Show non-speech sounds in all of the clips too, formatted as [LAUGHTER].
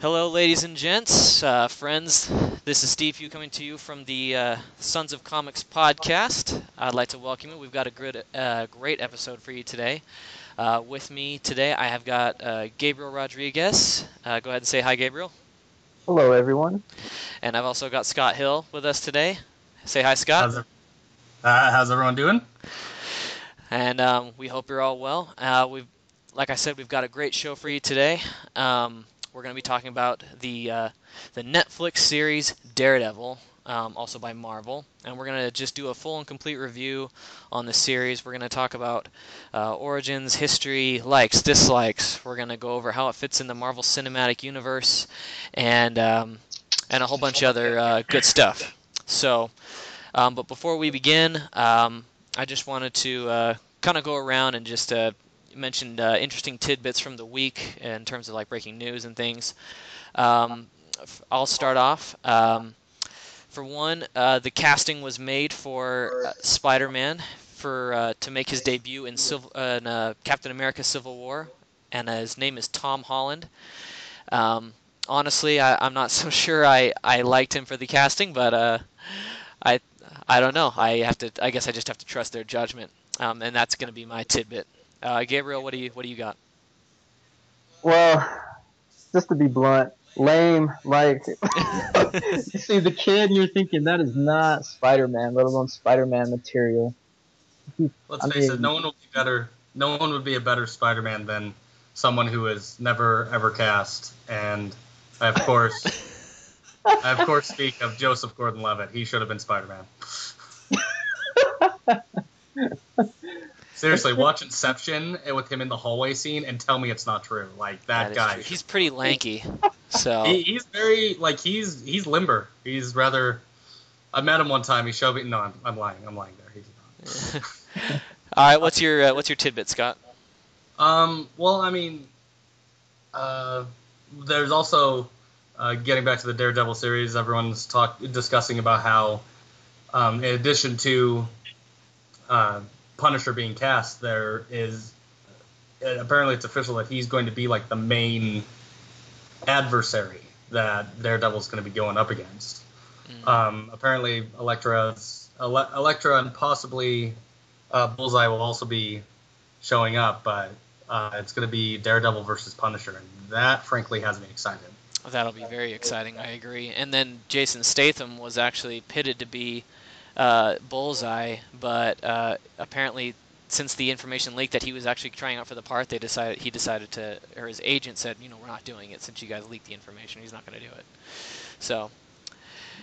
Hello, ladies and gents, uh, friends. This is Steve Hugh coming to you from the uh, Sons of Comics podcast. I'd like to welcome you. We've got a great, uh, great episode for you today. Uh, with me today, I have got uh, Gabriel Rodriguez. Uh, go ahead and say hi, Gabriel. Hello, everyone. And I've also got Scott Hill with us today. Say hi, Scott. How's, it, how's everyone doing? And um, we hope you're all well. we've, like I said, we've got a great show for you today. Um, we're going to be talking about the uh, the Netflix series Daredevil, um, also by Marvel, and we're going to just do a full and complete review on the series. We're going to talk about uh, origins, history, likes, dislikes. We're going to go over how it fits in the Marvel Cinematic Universe, and um, and a whole bunch of other uh, good stuff. So, um, but before we begin, um, I just wanted to uh, kind of go around and just uh, mentioned uh, interesting tidbits from the week in terms of like breaking news and things. Um, I'll start off. Um, for one, uh, the casting was made for uh, Spider-Man for uh, to make his debut in, uh, in uh, Captain America: Civil War, and his name is Tom Holland. Um, honestly, I, am not [LAUGHS] so sure I, I liked him for the casting, but I I don't know. I have to. I guess I just have to trust their judgment, um, and that's going to be my tidbit. Uh, Gabriel, what do you what do you got? Well, just to be blunt, lame. Like [LAUGHS] you see the kid, and you're thinking that is not Spider-Man, let alone Spider-Man material. Let's I face mean, it, no one would be better. No one would be a better Spider-Man than someone who is never ever cast. And I, of course, [LAUGHS] I of course speak of Joseph Gordon-Levitt. He should have been Spider-Man. [LAUGHS] Seriously, watch Inception with him in the hallway scene and tell me it's not true. Like that, that guy. He's pretty lanky. [LAUGHS] So he, he's very like he's he's limber. He's rather. I met him one time. He showed me. No, I'm, I'm lying. I'm lying there. He's not. [LAUGHS] All right. What's your uh, what's your tidbit, Scott? Um. Well, I mean, uh, there's also uh, getting back to the Daredevil series. Everyone's talk discussing about how, um, in addition to uh, Punisher being cast, there is apparently it's official that he's going to be like the main adversary that Daredevil's going to be going up against. Mm. Um, apparently, Elektra's Ele- Elektra and possibly uh, Bullseye will also be showing up, but uh, it's going to be Daredevil versus Punisher, and that frankly has me excited. That'll be very exciting. I agree. And then Jason Statham was actually pitted to be uh, Bullseye, but uh, apparently since the information leaked that he was actually trying out for the part, they decided he decided to, or his agent said, you know, we're not doing it since you guys leaked the information. He's not going to do it. So.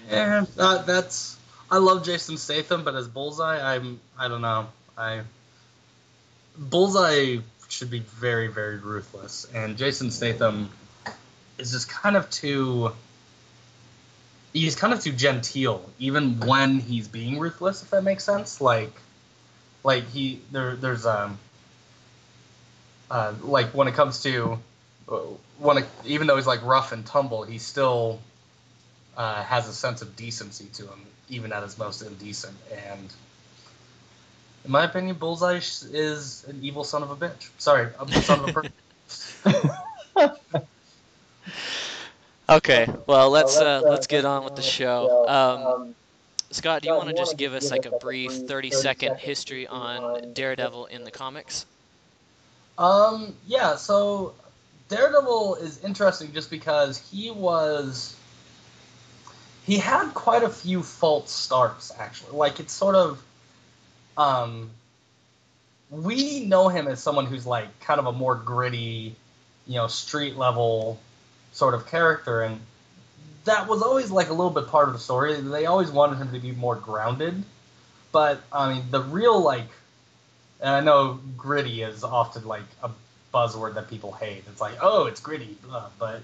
Yeah, uh, that's. I love Jason Statham, but as Bullseye, I'm. I don't know. I. Bullseye should be very, very ruthless, and Jason Statham is just kind of too he's kind of too genteel, even when he's being ruthless. If that makes sense, like, like he there there's um uh, like when it comes to uh, when it, even though he's like rough and tumble, he still uh, has a sense of decency to him, even at his most indecent. And in my opinion, Bullseye is an evil son of a bitch. Sorry, a son of a person. [LAUGHS] [LAUGHS] Okay, well let's uh, let's get on with the show. Um, Scott, do you want to just give us like a brief 30 second history on Daredevil in the comics? Um, yeah. So Daredevil is interesting just because he was he had quite a few false starts actually. Like it's sort of um we know him as someone who's like kind of a more gritty, you know, street level sort of character, and that was always like a little bit part of the story. They always wanted him to be more grounded, but I mean, the real like, and I know gritty is often like a buzzword that people hate. It's like, oh, it's gritty, blah, but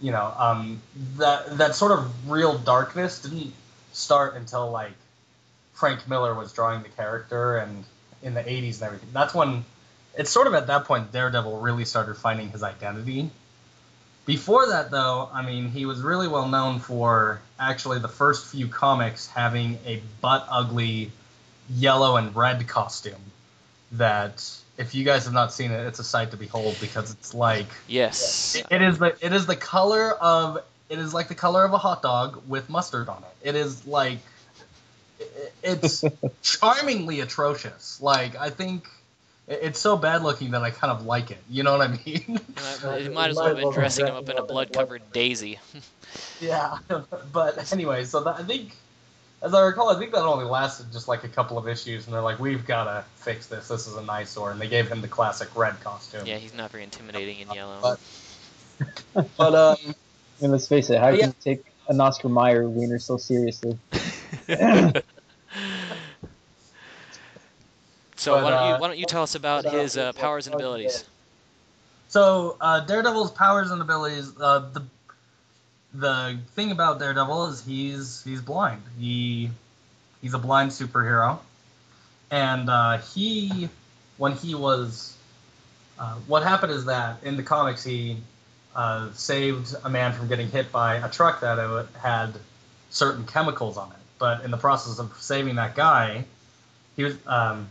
you know, um, that that sort of real darkness didn't start until like Frank Miller was drawing the character and in the 80s and everything. That's when it's sort of at that point Daredevil really started finding his identity before that, though, I mean, he was really well known for actually the first few comics having a butt ugly yellow and red costume that if you guys have not seen it, it's a sight to behold because it's like Yes. it- it is the it is the color of it is like the color of a hot dog with mustard on it. It is like it's [LAUGHS] charmingly atrocious. Like I think it- it's so bad looking that I kind of like it. You know what I mean? [LAUGHS] You might, you [LAUGHS] might as well have been dressing him up in a blood-covered daisy. [LAUGHS] yeah. But anyway, so that, I think as I recall, I think that only lasted just like a couple of issues, and they're like, "We've got to fix this. This is an eyesore," and they gave him the classic red costume. Yeah, he's not very intimidating in yellow. But- But um, And let's face it, how But can you take an Oscar Mayer wiener so seriously? So But, why don't you uh, why don't you tell us about his uh, powers and abilities? So uh, Daredevil's powers and abilities. Uh, the the thing about Daredevil is he's he's blind. He he's a blind superhero, and uh, he when he was uh, what happened is that in the comics he uh, saved a man from getting hit by a truck that uh, had certain chemicals on it. But in the process of saving that guy, he was um,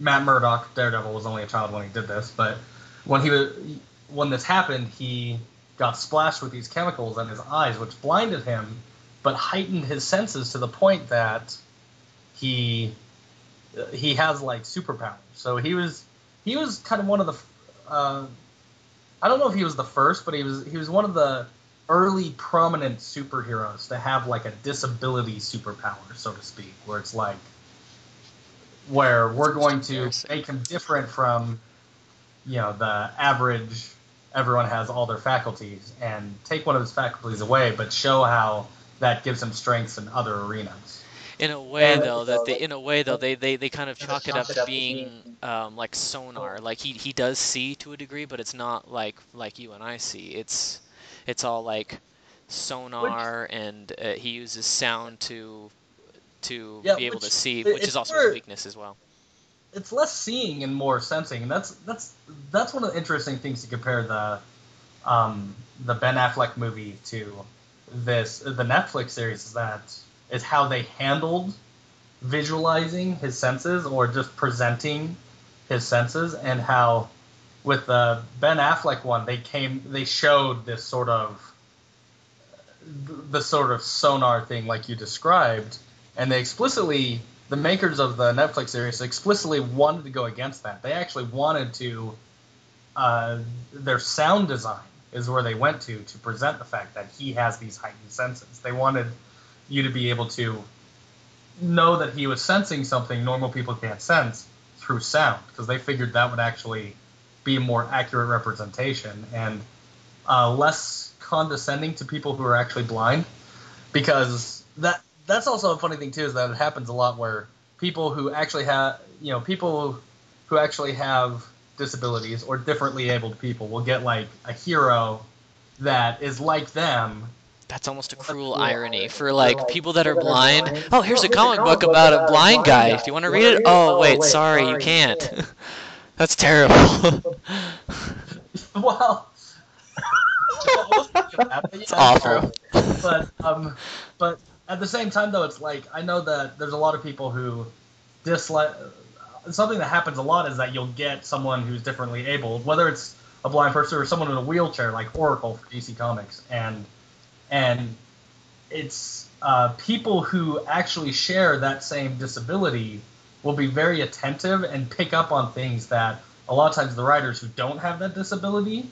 Matt Murdock. Daredevil was only a child when he did this, but when he was when this happened, he got splashed with these chemicals in his eyes, which blinded him, but heightened his senses to the point that he he has like superpowers. So he was he was kind of one of the uh, I don't know if he was the first, but he was he was one of the early prominent superheroes to have like a disability superpower, so to speak, where it's like where we're going to make him different from you know the average everyone has all their faculties and take one of his faculties away but show how that gives him strengths in other arenas In a way, And- though, that they in a way though they, they, they kind of chalk it up to being um, like sonar. Like he, he does see to a degree, but it's not like like you and I see. It's it's all like sonar, and uh, he uses sound to to Yeah, be able to see, which is also where- his weakness as well. it's less seeing and more sensing and that's that's that's one of the interesting things to compare the um, the Ben Affleck movie to this the Netflix series is that is how they handled visualizing his senses or just presenting his senses and how with the Ben Affleck one they came they showed this sort of the sort of sonar thing like you described and they explicitly the makers of the Netflix series explicitly wanted to go against that. They actually wanted to uh, their sound design is where they went to to present the fact that he has these heightened senses. They wanted you to be able to know that he was sensing something normal people can't sense through sound because they figured that would actually be a more accurate representation and uh, less condescending to people who are actually blind because that that's also a funny thing too is that it happens a lot where people who actually have you know people who actually have disabilities or differently abled people will get like a hero that is like them That's almost a cruel cruel irony irony for for, like like, people that are people that are blind. blind. Oh, here's a comic book about a blind guy. Do you want to read it? Oh, wait, sorry, you can't. [LAUGHS] That's terrible. [LAUGHS] well [LAUGHS] It's awful. but um, but at the same time though, it's like I know that there's a lot of people who dislike. Something that happens a lot is that you'll get someone who's differently abled, whether it's a blind person or someone in a wheelchair, like Oracle for DC Comics, and and it's uh, people who actually share that same disability will be very attentive and pick up on things that a lot of times the writers who don't have that disability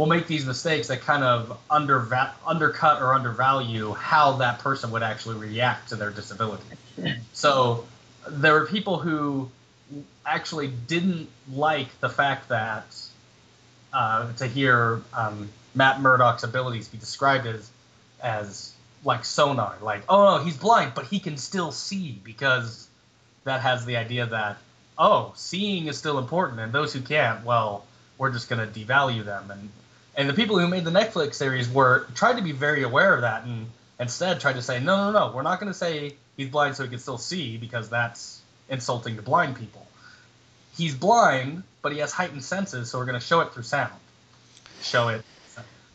will make these mistakes that kind of underva- undercut or undervalue how that person would actually react to their disability. [LAUGHS] So there were people who actually didn't like the fact that uh, to hear um, Matt Murdock's abilities be described as as like sonar, like oh no, he's blind, but he can still see because that has the idea that oh, seeing is still important, and those who can't, well, we're just going to devalue them. And and the people who made the Netflix series were tried to be very aware of that, and instead tried to say no, no, no, we're not going to say he's blind so he can still see because that's insulting to blind people. He's blind, but he has heightened senses, so we're going to show it through sound. Show it.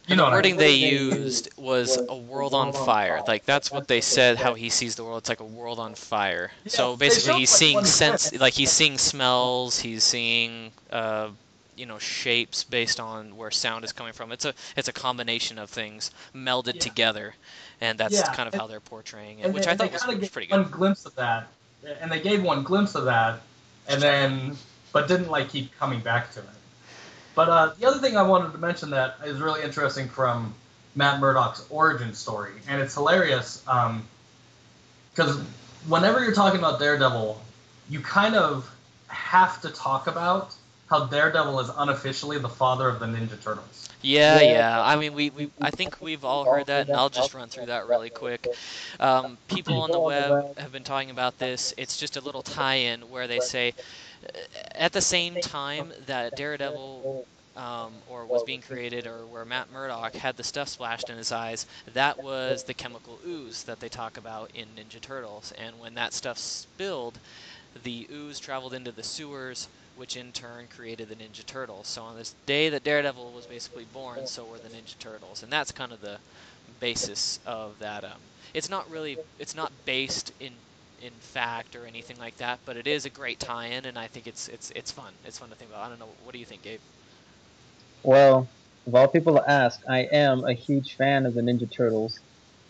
You know the what I wording they used was a world on fire. Like that's what they said. How he sees the world. It's like a world on fire. Yeah, so basically, he's seeing sense. [LAUGHS] Like he's seeing smells. He's seeing, uh, you know, shapes based on where sound is coming from. It's a it's a combination of things melded Yeah. together, and that's Yeah, kind of and- how they're portraying it, which they, I thought was, kinda was gave pretty one good. glimpse of that, and they gave one glimpse of that, and then but didn't like keep coming back to it. But uh, the other thing I wanted to mention that is really interesting from Matt Murdock's origin story, and it's hilarious because whenever you're talking about Daredevil, you kind of have to talk about how Daredevil is unofficially the father of the Ninja Turtles. Yeah, Yeah. yeah. I mean, we, we I think we've all heard that, and I'll just run through that really quick. Um, people on the web have been talking about this. It's just a little tie-in where they say, uh, at the same time that Daredevil um, or was being created, or where Matt Murdock had the stuff splashed in his eyes, that was the chemical ooze that they talk about in Ninja Turtles. And when that stuff spilled, the ooze traveled into the sewers, which in turn created the Ninja Turtles. So on this day that Daredevil was basically born, so were the Ninja Turtles, and that's kind of the basis of that. Um, it's not really, it's not based in in fact or anything like that, but it is a great tie-in, and I think it's it's it's fun. It's fun to think about. I don't know. What do you think, Gabe? Well, of all people to ask, I am a huge fan of the Ninja Turtles.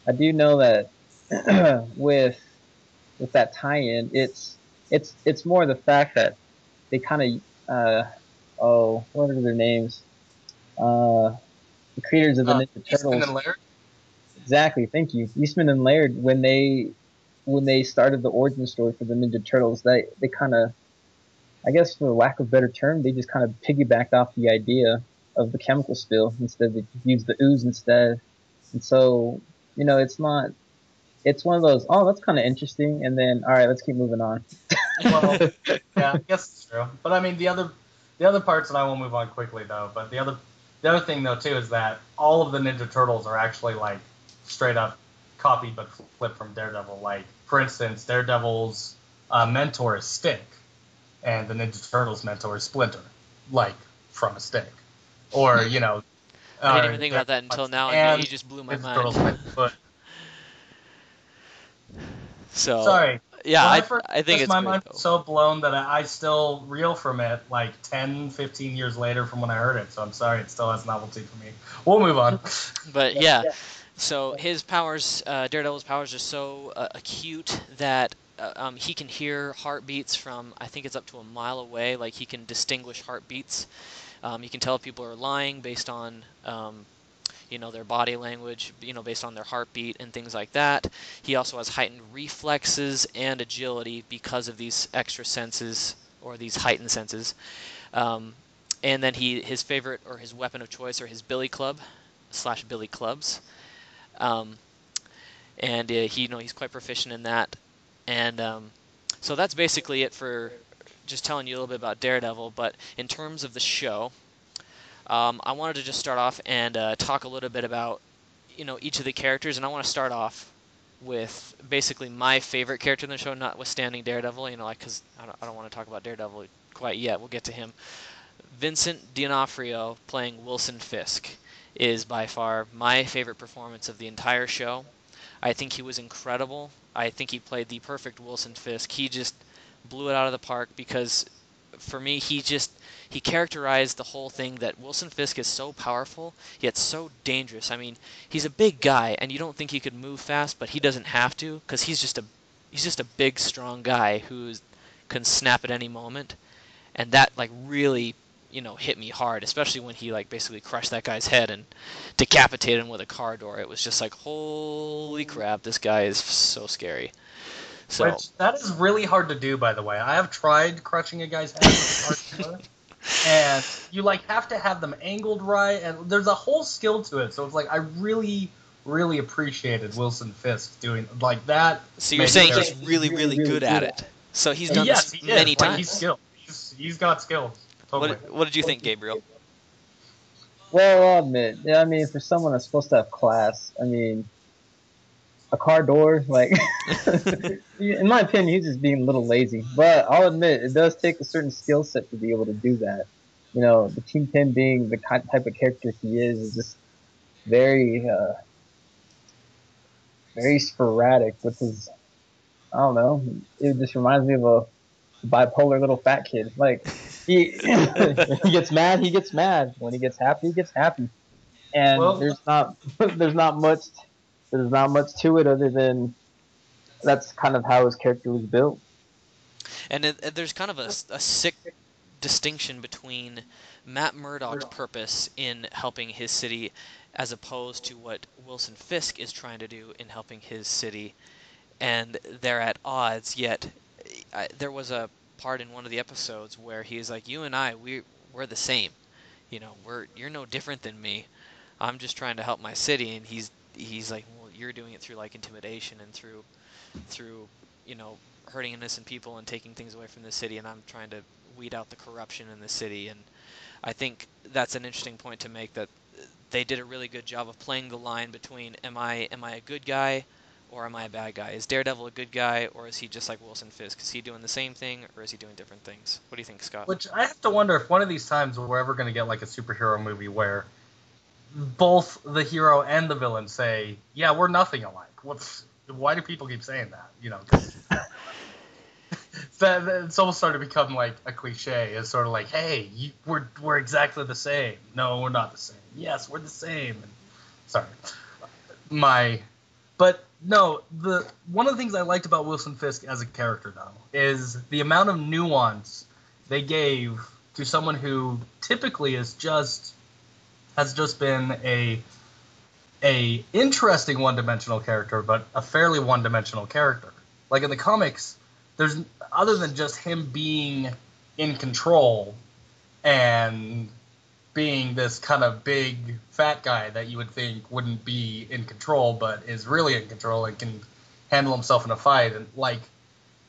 I do know that [CLEARS THROAT] with with that tie-in, it's it's it's more the fact that they kind of uh, oh what are their names? Uh, the creators of the Uh, Ninja Eastman Turtles. and Laird? Exactly. Thank you. Eastman and Laird when they when they started the origin story for the Ninja Turtles, they they kind of I guess for lack of a better term, they just kind of piggybacked off the idea of the chemical spill instead they used the ooze instead. And so, you know, it's not it's one of those, oh, that's kind of interesting and then all right, let's keep moving on. Well, [LAUGHS] yeah, I guess it's true. But I mean, the other the other parts, and I will move on quickly though. But the other the other thing though too is that all of the Ninja Turtles are actually like straight up copied but flipped from Daredevil. Like for instance, Daredevil's uh, mentor is Stick, and the Ninja Turtles' mentor is Splinter, like from a stick. Or you know, I didn't uh, even think about that until now, and, and you just blew my Ninja Turtles' mind. Foot. So Sorry, yeah, I, first I think it's my mind was so blown that I, I still reel from it like 10, 15 years later from when I heard it. So I'm sorry, it still has novelty for me. We'll move on. [LAUGHS] But yeah, so his powers, uh, Daredevil's powers, are so uh, acute that uh, um, he can hear heartbeats from I think it's up to a mile away. Like he can distinguish heartbeats. Um, he can tell if people are lying based on um, you know their body language, you know based on their heartbeat and things like that. He also has heightened reflexes and agility because of these extra senses or these heightened senses. Um, and then he his favorite or his weapon of choice are his billy club slash billy clubs. Um, and uh, he you know he's quite proficient in that. And um, so that's basically it for just telling you a little bit about Daredevil. But in terms of the show, um, I wanted to just start off and uh, talk a little bit about you know each of the characters, and I want to start off with basically my favorite character in the show, notwithstanding Daredevil. You know, like because I don't, I don't want to talk about Daredevil quite yet. We'll get to him. Vincent D'Onofrio playing Wilson Fisk is by far my favorite performance of the entire show. I think he was incredible. I think he played the perfect Wilson Fisk. He just blew it out of the park because for me he just he characterized the whole thing that Wilson Fisk is so powerful yet so dangerous. I mean, he's a big guy and you don't think he could move fast, but he doesn't have to cuz he's just a he's just a big strong guy who can snap at any moment. And that like really you know hit me hard especially when he like basically crushed that guy's head and decapitated him with a car door it was just like holy crap this guy is so scary so Which that is really hard to do, by the way. I have tried crushing a guy's head with a hard [LAUGHS] and you like have to have them angled right, and there's a whole skill to it. So it's like I really, really appreciated Wilson Fisk doing like that. so you're saying he's very- really really good at it so he's done yes, this he is. many Like, times he's skilled. He's, he's got skills. Totally. what, what did you think gabriel Well, I'll admit, yeah, I mean, for someone that's supposed to have class, I mean, a car door, like, [LAUGHS] in my opinion, he's just being a little lazy. But I'll admit, it does take a certain skill set to be able to do that. You know, the Kingpin being the type of character he is, is just very uh, very sporadic with his. I don't know. It just reminds me of a bipolar little fat kid. Like he [LAUGHS] he gets mad, he gets mad. When he gets happy, he gets happy. And Well- there's not [LAUGHS] there's not much there's not much to it other than that's kind of how his character was built. And it, it- there's kind of a, a sick distinction between Matt Murdock's purpose in helping his city as opposed to what Wilson Fisk is trying to do in helping his city. And they're at odds, yet I, there was a part in one of the episodes where he's like, "You and I, we we're the same. You know, we're you're no different than me. I'm just trying to help my city." And he's he's like, "Well, you're doing it through like intimidation and through through you know hurting innocent people and taking things away from the city, and I'm trying to weed out the corruption in the city." And I think that's an interesting point to make that they did a really good job of playing the line between am I am I a good guy or am I a bad guy? Is Daredevil a good guy or is he just like Wilson Fisk? Is he doing the same thing or is he doing different things? What do you think, Scott? Which I have to wonder if one of these times we're ever going to get like a superhero movie where both the hero and the villain say, "Yeah, we're nothing alike." What's why do people keep saying that? You know, [LAUGHS] that, that- it's almost started to become like a cliche. It's sort of like, "Hey, you, we're we're exactly the same." No, we're not the same. Yes, we're the same. And, sorry, my, but no. The one of the things I liked about Wilson Fisk as a character though is the amount of nuance they gave to someone who typically is just has just been a a interesting one-dimensional character, but a fairly one-dimensional character. Like in the comics, there's other than just him being in control and being this kind of big fat guy that you would think wouldn't be in control, but is really in control and can handle himself in a fight, and like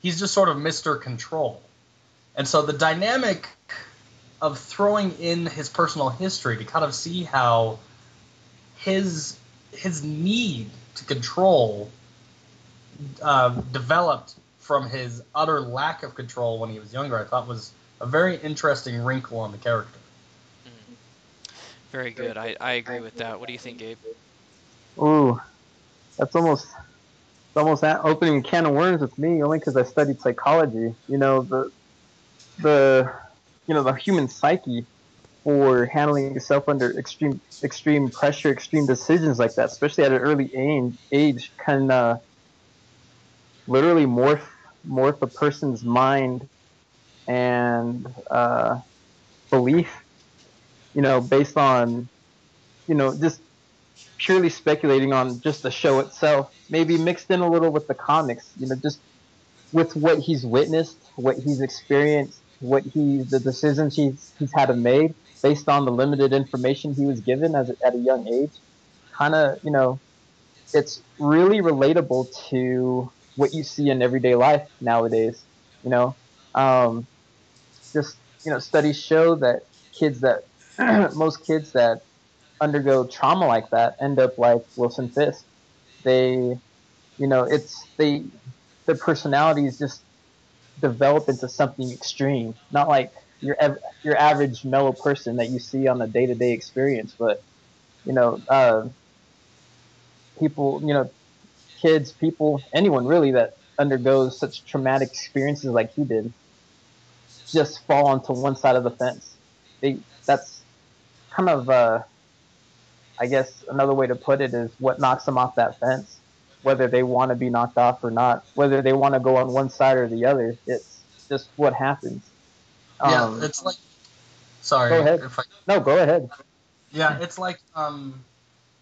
he's just sort of Mr. Control. And so the dynamic of throwing in his personal history to kind of see how his his need to control uh, developed from his utter lack of control when he was younger, I thought was a very interesting wrinkle on the character. Very good. I, I agree with that. What do you think, Gabe? Ooh, that's almost it's almost a- opening a can of worms with me only because I studied psychology. You know the the you know the human psyche for handling yourself under extreme extreme pressure, extreme decisions like that, especially at an early age, age can uh, literally morph morph a person's mind and uh, belief. You know, based on you know just purely speculating on just the show itself, maybe mixed in a little with the comics, you know, just with what he's witnessed, what he's experienced, what he the decisions he's he's had to make based on the limited information he was given as at a young age. Kind of, you know, it's really relatable to what you see in everyday life nowadays. You know, um, just you know, studies show that kids that [CLEARS THROAT] most kids that undergo trauma like that end up like Wilson Fisk. They, you know, it's they, their personalities just develop into something extreme, not like your your average mellow person that you see on a day to day experience, but you know, uh, people, you know, kids, people, anyone really that undergoes such traumatic experiences like he did, just fall onto one side of the fence. They that's kind of uh, I guess another way to put it is what knocks them off that fence, whether they want to be knocked off or not, whether they want to go on one side or the other. It's just what happens. Yeah, Um, it's like. Sorry, Go ahead. if I no, go ahead. Yeah, it's like um,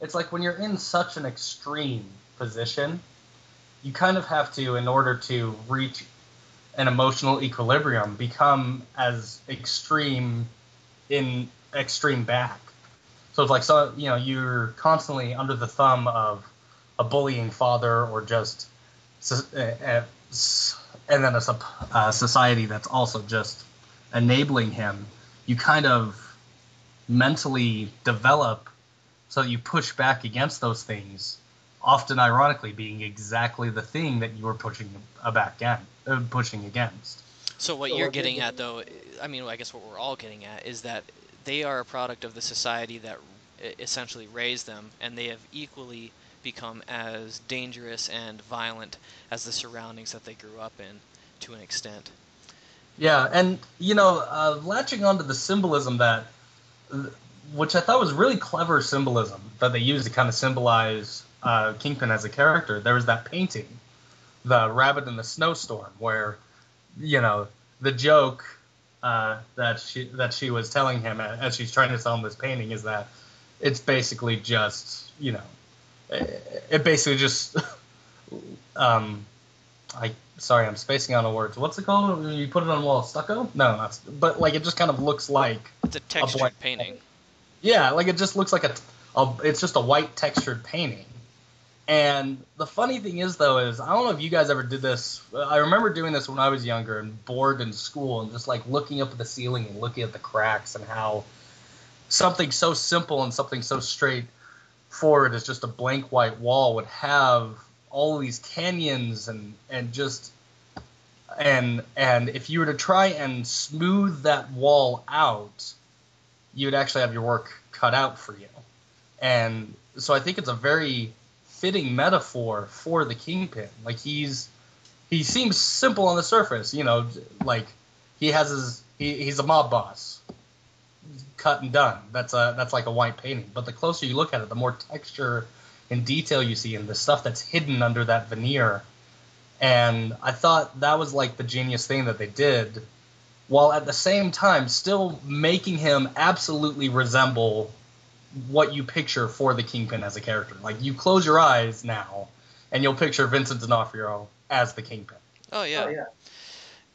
it's like when you're in such an extreme position, you kind of have to, in order to reach an emotional equilibrium, become as extreme in extreme back. So it's like so you know you're constantly under the thumb of a bullying father or just so- uh, uh, s- and then a sup- uh, society that's also just enabling him. You kind of mentally develop so that you push back against those things often ironically being exactly the thing that you were pushing back again, uh, pushing against So what So you're getting at, though, I mean, I guess what we're all getting at is that they are a product of the society that essentially raised them, and they have equally become as dangerous and violent as the surroundings that they grew up in, to an extent. Yeah, and you know, uh, latching onto the symbolism that, which I thought was really clever symbolism that they used to kind of symbolize uh, Kingpin as a character. There was that painting, the rabbit in the snowstorm, where, you know, the joke uh, that she that she was telling him as she's trying to sell him this painting is that it's basically just you know, it, basically just um, I sorry, I'm spacing on the words. What's it called you put it on a wall? Stucco? No, not. But like it just kind of looks like It's a textured blank- painting. yeah, like it just looks like a, a it's just a white textured painting. And the funny thing is though is I don't know if you guys ever did this. I remember doing this when I was younger and bored in school and just like looking up at the ceiling and looking at the cracks and how something so simple and something so straightforward as just a blank white wall would have all these canyons and and just and and if you were to try and smooth that wall out you would actually have your work cut out for you. And so I think it's a very fitting metaphor for the kingpin. Like he's he seems simple on the surface, you know, like he has his he, he's a mob boss. Cut and done. That's a that's like a white painting. But the closer you look at it, the more texture and detail you see and the stuff that's hidden under that veneer. And I thought that was like the genius thing that they did while at the same time still making him absolutely resemble what you picture for the Kingpin as a character. Like you close your eyes now, and you'll picture Vincent D'Onofrio as the Kingpin. Oh yeah. Oh, yeah.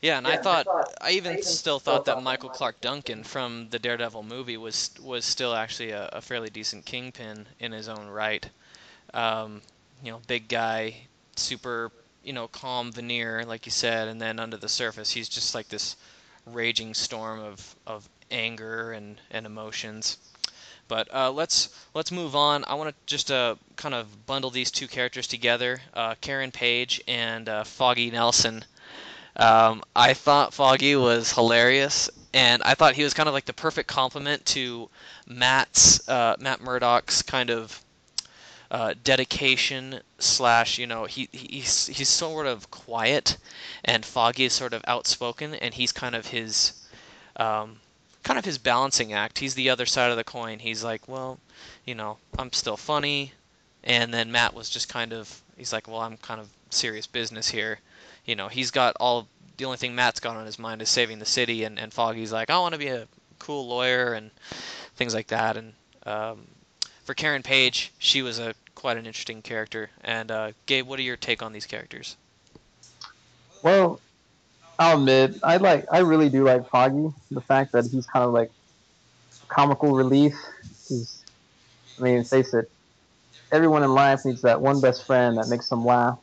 Yeah, and Yeah, I I thought thought- I even I even still still thought that Michael Clarke Duncan from the Daredevil movie was was still actually a, a fairly decent kingpin in his own right. Um, you know, big guy, super, you know, calm veneer, like you said, and then under the surface, he's just like this raging storm of, of anger and, and emotions. But uh, let's let's move on. I want to just uh, kind of bundle these two characters together, uh, Karen Page and uh, Foggy Nelson. Um, I thought Foggy was hilarious, and I thought he was kind of like the perfect complement to Matt's uh, Matt Murdock's kind of uh, dedication slash you know he he's he's sort of quiet, and Foggy is sort of outspoken, and he's kind of his um, kind of his balancing act. He's the other side of the coin. He's like, well, you know, I'm still funny, and then Matt was just kind of he's like, well, I'm kind of serious business here. You know, he's got all the only thing Matt's got on his mind is saving the city, and, and Foggy's like, I want to be a cool lawyer and things like that. And um, for Karen Page, she was a quite an interesting character. And uh, Gabe, what are your take on these characters? Well, I'll admit, I like, I really do like Foggy. The fact that he's kind of like comical relief. He's, I mean, face it, everyone in life needs that one best friend that makes them laugh,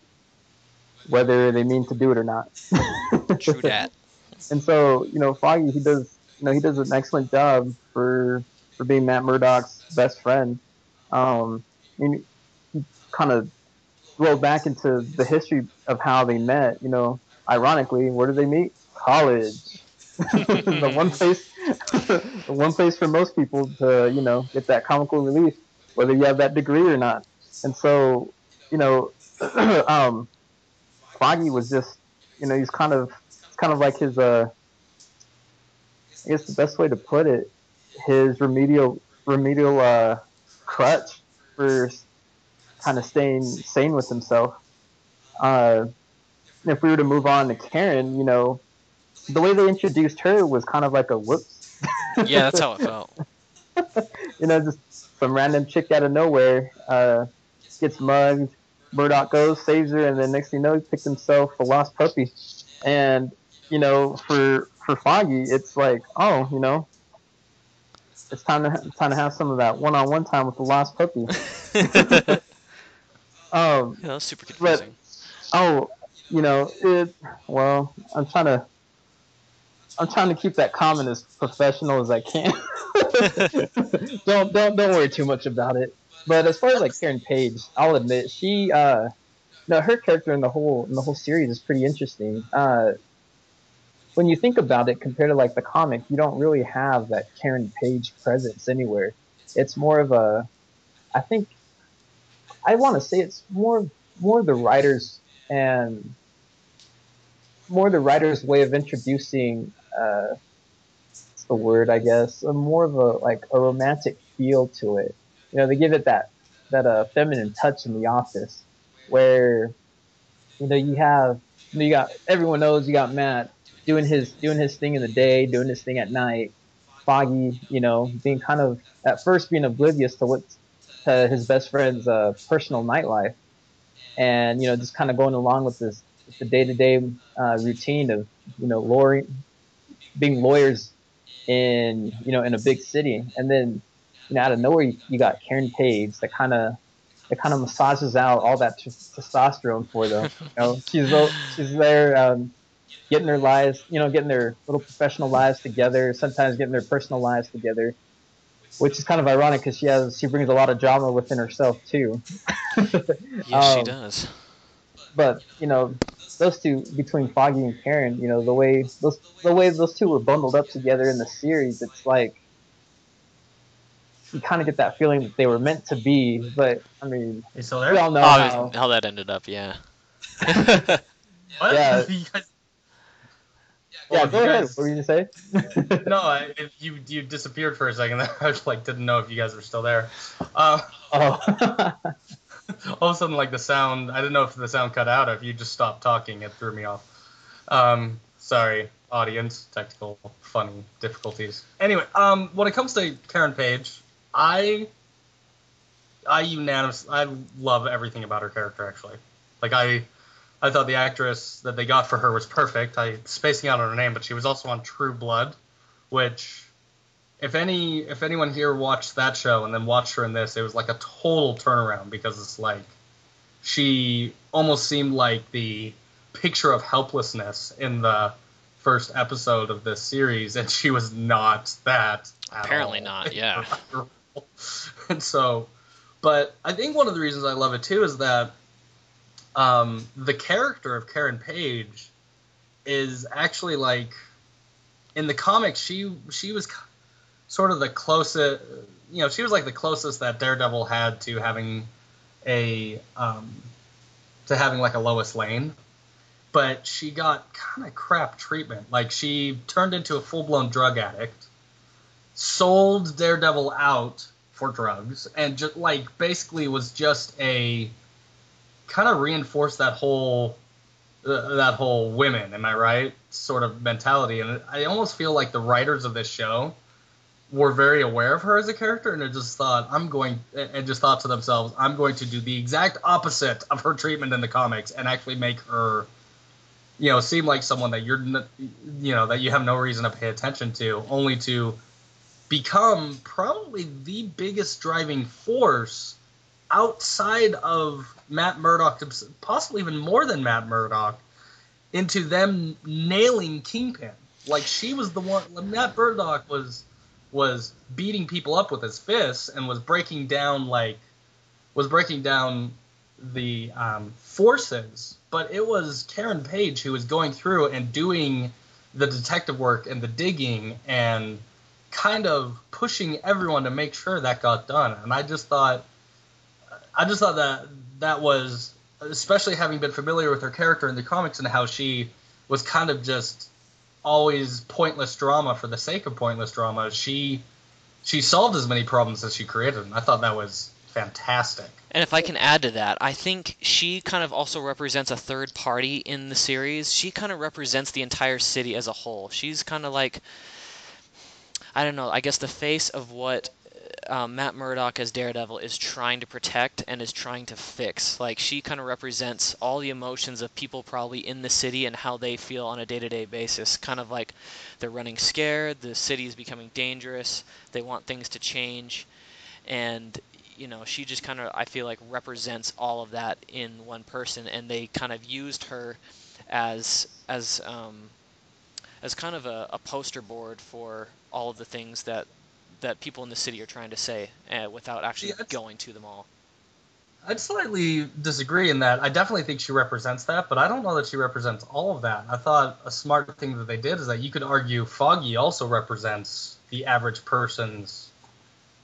whether they mean to do it or not. [LAUGHS] True dat. [LAUGHS] And so, you know, Foggy, he does, you know, he does an excellent job for for being Matt Murdock's best friend. Um, I mean, he kind of rolled back into the history of how they met. You know, ironically, where did they meet? College. [LAUGHS] the one place, the one place for most people to, you know, get that comical relief, whether you have that degree or not. And so, you know, [CLEARS THROAT] um, Foggy was just, you know, he's kind of, kind of like his, uh, I guess the best way to put it, his remedial, remedial, uh, crutch for kind of staying sane with himself. Uh, if we were to move on to Karen, you know, the way they introduced her was kind of like a whoops. [LAUGHS] Yeah, that's how it felt. [LAUGHS] you know, just some random chick out of nowhere uh, gets mugged. Murdock goes, saves her, and then next thing you know, he picked himself a lost puppy. And you know, for for Foggy, it's like, oh, you know, it's time to it's time to have some of that one-on-one time with the lost puppy. [LAUGHS] [LAUGHS] Um, Yeah, that was super confusing. oh, you know, it. Well, I'm trying to. I'm trying to keep that comment as professional as I can. [LAUGHS] don't don't don't worry too much about it. But as far as like Karen Page, I'll admit she, uh, no, her character in the whole in the whole series is pretty interesting. Uh, when you think about it, compared to like the comic, you don't really have that Karen Page presence anywhere. it's more of a, I think, I want to say it's more more the writers and more the writer's way of introducing uh, the word I guess more of a like a romantic feel to it. You know, they give it that that uh, feminine touch in the office, where you know you have you, know, you got everyone knows you got Matt doing his doing his thing in the day, doing his thing at night. Foggy, you know, being kind of at first being oblivious to what to his best friend's uh, personal nightlife, and you know just kind of going along with this the day to day routine of you know lawyering, being lawyers in you know in a big city, and then know out of nowhere you, you got Karen Page that kind of that kind of massages out all that t- testosterone for them. You [LAUGHS] know, she's she's there um, getting their lives, you know, getting their little professional lives together, sometimes getting their personal lives together, which is kind of ironic because she has she brings a lot of drama within herself too. [LAUGHS] yes, um, she does. But you know, those two between Foggy and Karen, you know, the way those the way those two were bundled up together in the series, it's like you kind of get that feeling that they were meant to be. But I mean, you still there? We all know oh, how, how that ended up. Yeah. [LAUGHS] what? Yeah. [LAUGHS] You yeah, go ahead. guys- What were you gonna say? [LAUGHS] no, I, if you you disappeared for a second there. I just like didn't know if you guys were still there. Uh, Oh. all of a sudden, like the sound, I didn't know if the sound cut out or if you just stopped talking. It threw me off. Um, sorry, audience, technical, funny difficulties. Anyway, um, when it comes to Karen Page, I, I unanimous, I love everything about her character. Actually, like I, I thought the actress that they got for her was perfect. I spacing out on her name, but she was also on True Blood, which if any if anyone here watched that show and then watched her in this, it was like a total turnaround because it's like she almost seemed like the picture of helplessness in the first episode of this series, and she was not that. at Apparently all. not, yeah. [LAUGHS] [LAUGHS] and so, but I think one of the reasons I love it too is that um, the character of Karen Page is actually like in the comics she she was sort of the closest you know she was like the closest that Daredevil had to having a um, to having like a Lois Lane. But she got kind of crap treatment. Like she turned into a full-blown drug addict sold Daredevil out for drugs and just like basically was just a kind of reinforced that whole uh, that whole women am i right? Sort of mentality. And i almost feel like the writers of this show were very aware of her as a character and just thought i'm going and just thought to themselves i'm going to do the exact opposite of her treatment in the comics and actually make her you know seem like someone that you're you know that you have no reason to pay attention to only to become probably the biggest driving force outside of Matt Murdock, possibly even more than Matt Murdock, into them nailing Kingpin. Like she was the one. Matt Murdock was was beating people up with his fists and was breaking down like was breaking down the um, forces. But it was Karen Page who was going through and doing the detective work and the digging and kind of pushing everyone to make sure that got done. And I just thought, I just thought that that was, especially having been familiar with her character in the comics and how she was kind of just always pointless drama for the sake of pointless drama. She she solved as many problems as she created, and I thought that was fantastic. And if I can add to that, I think she kind of also represents a third party in the series. She kind of represents the entire city as a whole. She's kind of like, I don't know, I guess the face of what um, Matt Murdock as Daredevil is trying to protect and is trying to fix. Like, she kind of represents all the emotions of people probably in the city and how they feel on a day to day basis. Kind of like they're running scared, the city is becoming dangerous, they want things to change. And you know she just kind of i feel like represents all of that in one person and they kind of used her as as um, as kind of a, a poster board for all of the things that that people in the city are trying to say uh, without actually that's- going to them all I'd slightly disagree in that I definitely think she represents that, but I don't know that she represents all of that. I thought a smart thing that they did is that you could argue Foggy also represents the average person's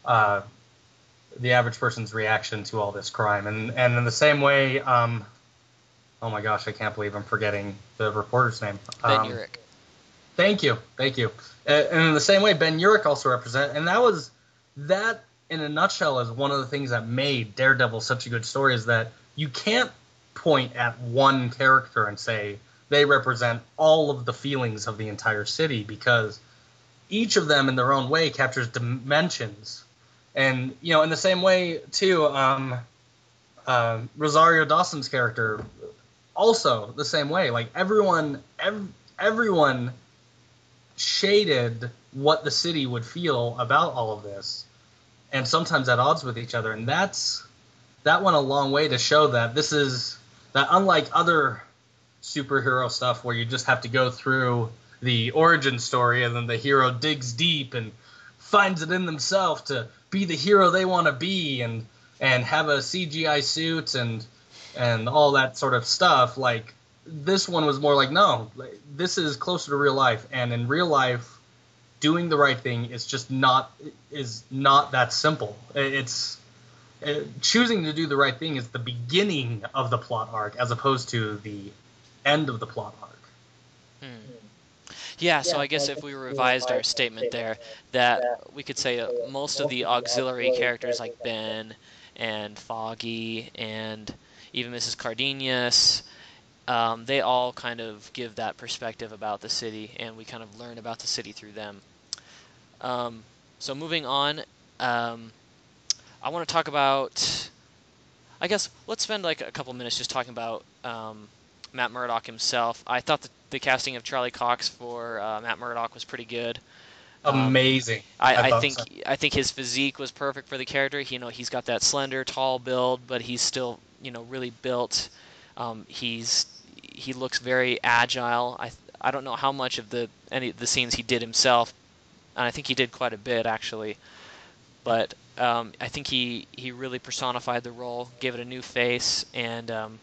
uh, the average person's reaction to all this crime. And and in the same way, um, oh my gosh, I can't believe I'm forgetting the reporter's name. Ben Um, Urich. Thank you, thank you. Uh, and in the same way, Ben Urich also represent, and that was that in a nutshell is one of the things that made Daredevil such a good story is that you can't point at one character and say they represent all of the feelings of the entire city because each of them in their own way captures dimensions, and you know in the same way too. Um, uh, Rosario Dawson's character also the same way. Like everyone, ev- everyone shaded what the city would feel about all of this, and sometimes at odds with each other. And that's that went a long way to show that this is that unlike other superhero stuff where you just have to go through the origin story and then the hero digs deep and finds it in themselves to be the hero they want to be and and have a CGI suit and and all that sort of stuff like this one was more like no like, this is closer to real life and in real life doing the right thing is just not is not that simple it's uh, choosing to do the right thing is the beginning of the plot arc as opposed to the end of the plot arc Hmm. Yeah, so I guess if we revised our statement there, that we could say uh, most of the auxiliary characters like Ben and Foggy and even Mrs. Cardenas, um, they all kind of give that perspective about the city, and we kind of learn about the city through them. Um, so moving on, um, I want to talk about. I guess let's spend like a couple minutes just talking about um, Matt Murdock himself. I thought the, the casting of Charlie Cox for uh, Matt Murdock was pretty good. Um, amazing I, I, thought think so. I think his physique was perfect for the character. You know, he's got that slender, tall build, but he's still, you know, really built. Um, he's he looks very agile. I I don't know how much of the any of the scenes he did himself, and I think he did quite a bit actually. But um, I think he he really personified the role, gave it a new face, and um,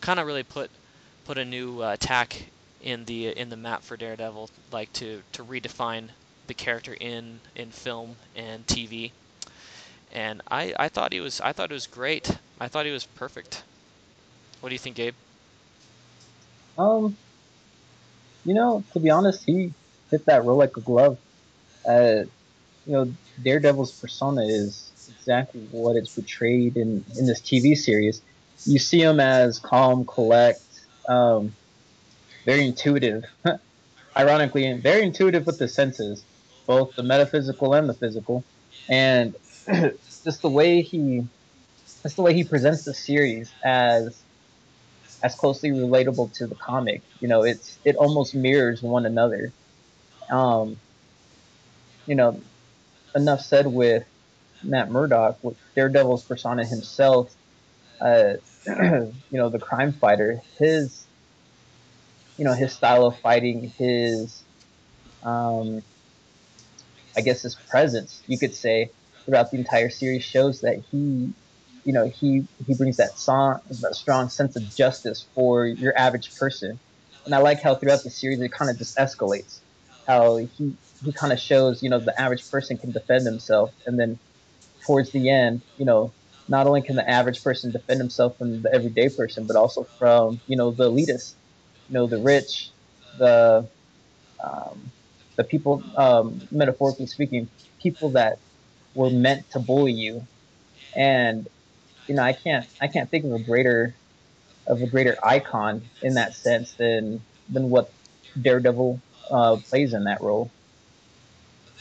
kind of really put put a new uh, tack in the in the map for Daredevil, like to to redefine the character in in film and TV. And I, I thought he was I thought it was great. I thought he was perfect. What do you think, Gabe? Um, you know, to be honest, he fit that role like a glove. Uh, you know, Daredevil's persona is exactly what it's portrayed in in this TV series. You see him as calm, collect, um, very intuitive. [LAUGHS] Ironically, and very intuitive with the senses, both the metaphysical and the physical, and [CLEARS THROAT] just the way he, just the way he presents the series as as closely relatable to the comic. You know, it's it almost mirrors one another. Um, you know, enough said with Matt Murdock, with Daredevil's persona himself. Uh, [CLEARS THROAT] you know, the crime fighter. His, you know, his style of fighting, his, um, I guess his presence, you could say, throughout the entire series shows that he you know he he brings that song that strong sense of justice for your average person. And i like how throughout the series it kind of just escalates. How he he kind of shows you know the average person can defend himself and then towards the end you know not only can the average person defend himself from the everyday person but also from you know the elitist you know the rich the um, the people um, metaphorically speaking people that were meant to bully you. And you know, I can't I can't think of a greater of a greater icon in that sense than than what Daredevil uh, plays in that role.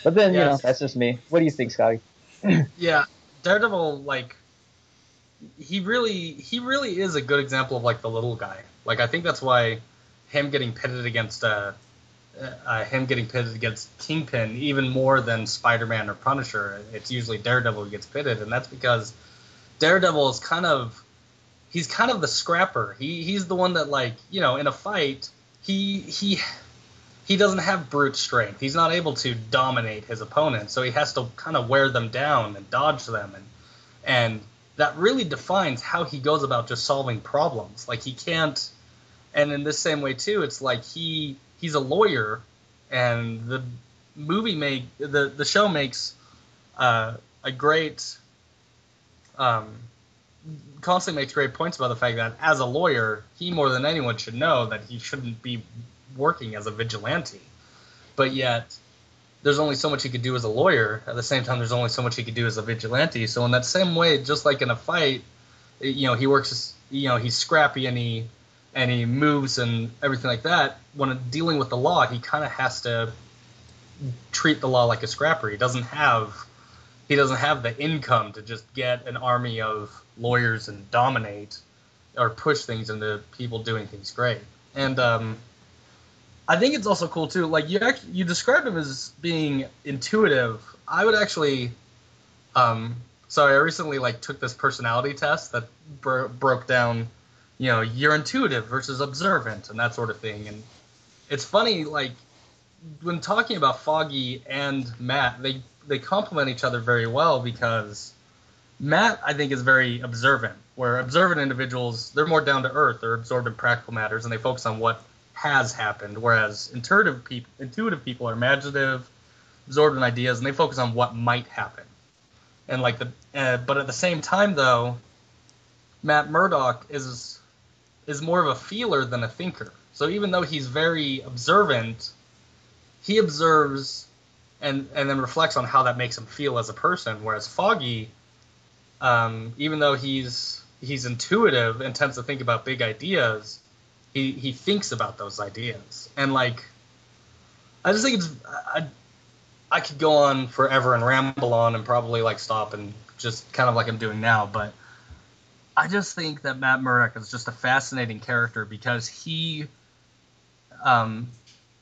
But then you know that's just me. What do you think, Scotty? [CLEARS THROAT] Yeah, Daredevil, like he really he really is a good example of like the little guy. Like I think that's why him getting pitted against uh, uh him getting pitted against Kingpin even more than Spider-Man or Punisher. It's usually Daredevil who gets pitted, and that's because Daredevil is kind of he's kind of the scrapper. He he's the one that like you know in a fight he he he doesn't have brute strength. He's not able to dominate his opponent, so he has to kind of wear them down and dodge them, and and that really defines how he goes about just solving problems. Like he can't, and in this same way too, it's like he he's a lawyer, and the movie make the the show makes uh, a great um, constantly makes great points about the fact that as a lawyer, he more than anyone should know that he shouldn't be working as a vigilante. But yet, there's only so much he could do as a lawyer. At the same time, there's only so much he could do as a vigilante. So in that same way, just like in a fight, you know, he works. You know, he's scrappy and he and he moves and everything like that. When dealing with the law, he kind of has to treat the law like a scrapper. He doesn't have he doesn't have the income to just get an army of lawyers and dominate or push things into people doing things great. And um, I think it's also cool too. Like you actually, you described him as being intuitive. I would actually, um, I recently like took this personality test that bro- broke down, you know, you're intuitive versus observant and that sort of thing. And it's funny, like when talking about Foggy and Matt, they they complement each other very well because Matt, I think, is very observant. Where observant individuals, they're more down to earth, they're absorbed in practical matters, and they focus on what has happened. Whereas intuitive people, intuitive people are imaginative, absorbed in ideas, and they focus on what might happen. And like the, uh, but at the same time, though, Matt Murdock is is more of a feeler than a thinker. So even though he's very observant, he observes and and then reflects on how that makes him feel as a person. Whereas Foggy, um, even though he's he's intuitive and tends to think about big ideas, he he thinks about those ideas. And like, I just think it's I, I could go on forever and ramble on and probably like stop and just kind of like I'm doing now, but I just think that Matt Murdock is just a fascinating character because he, um,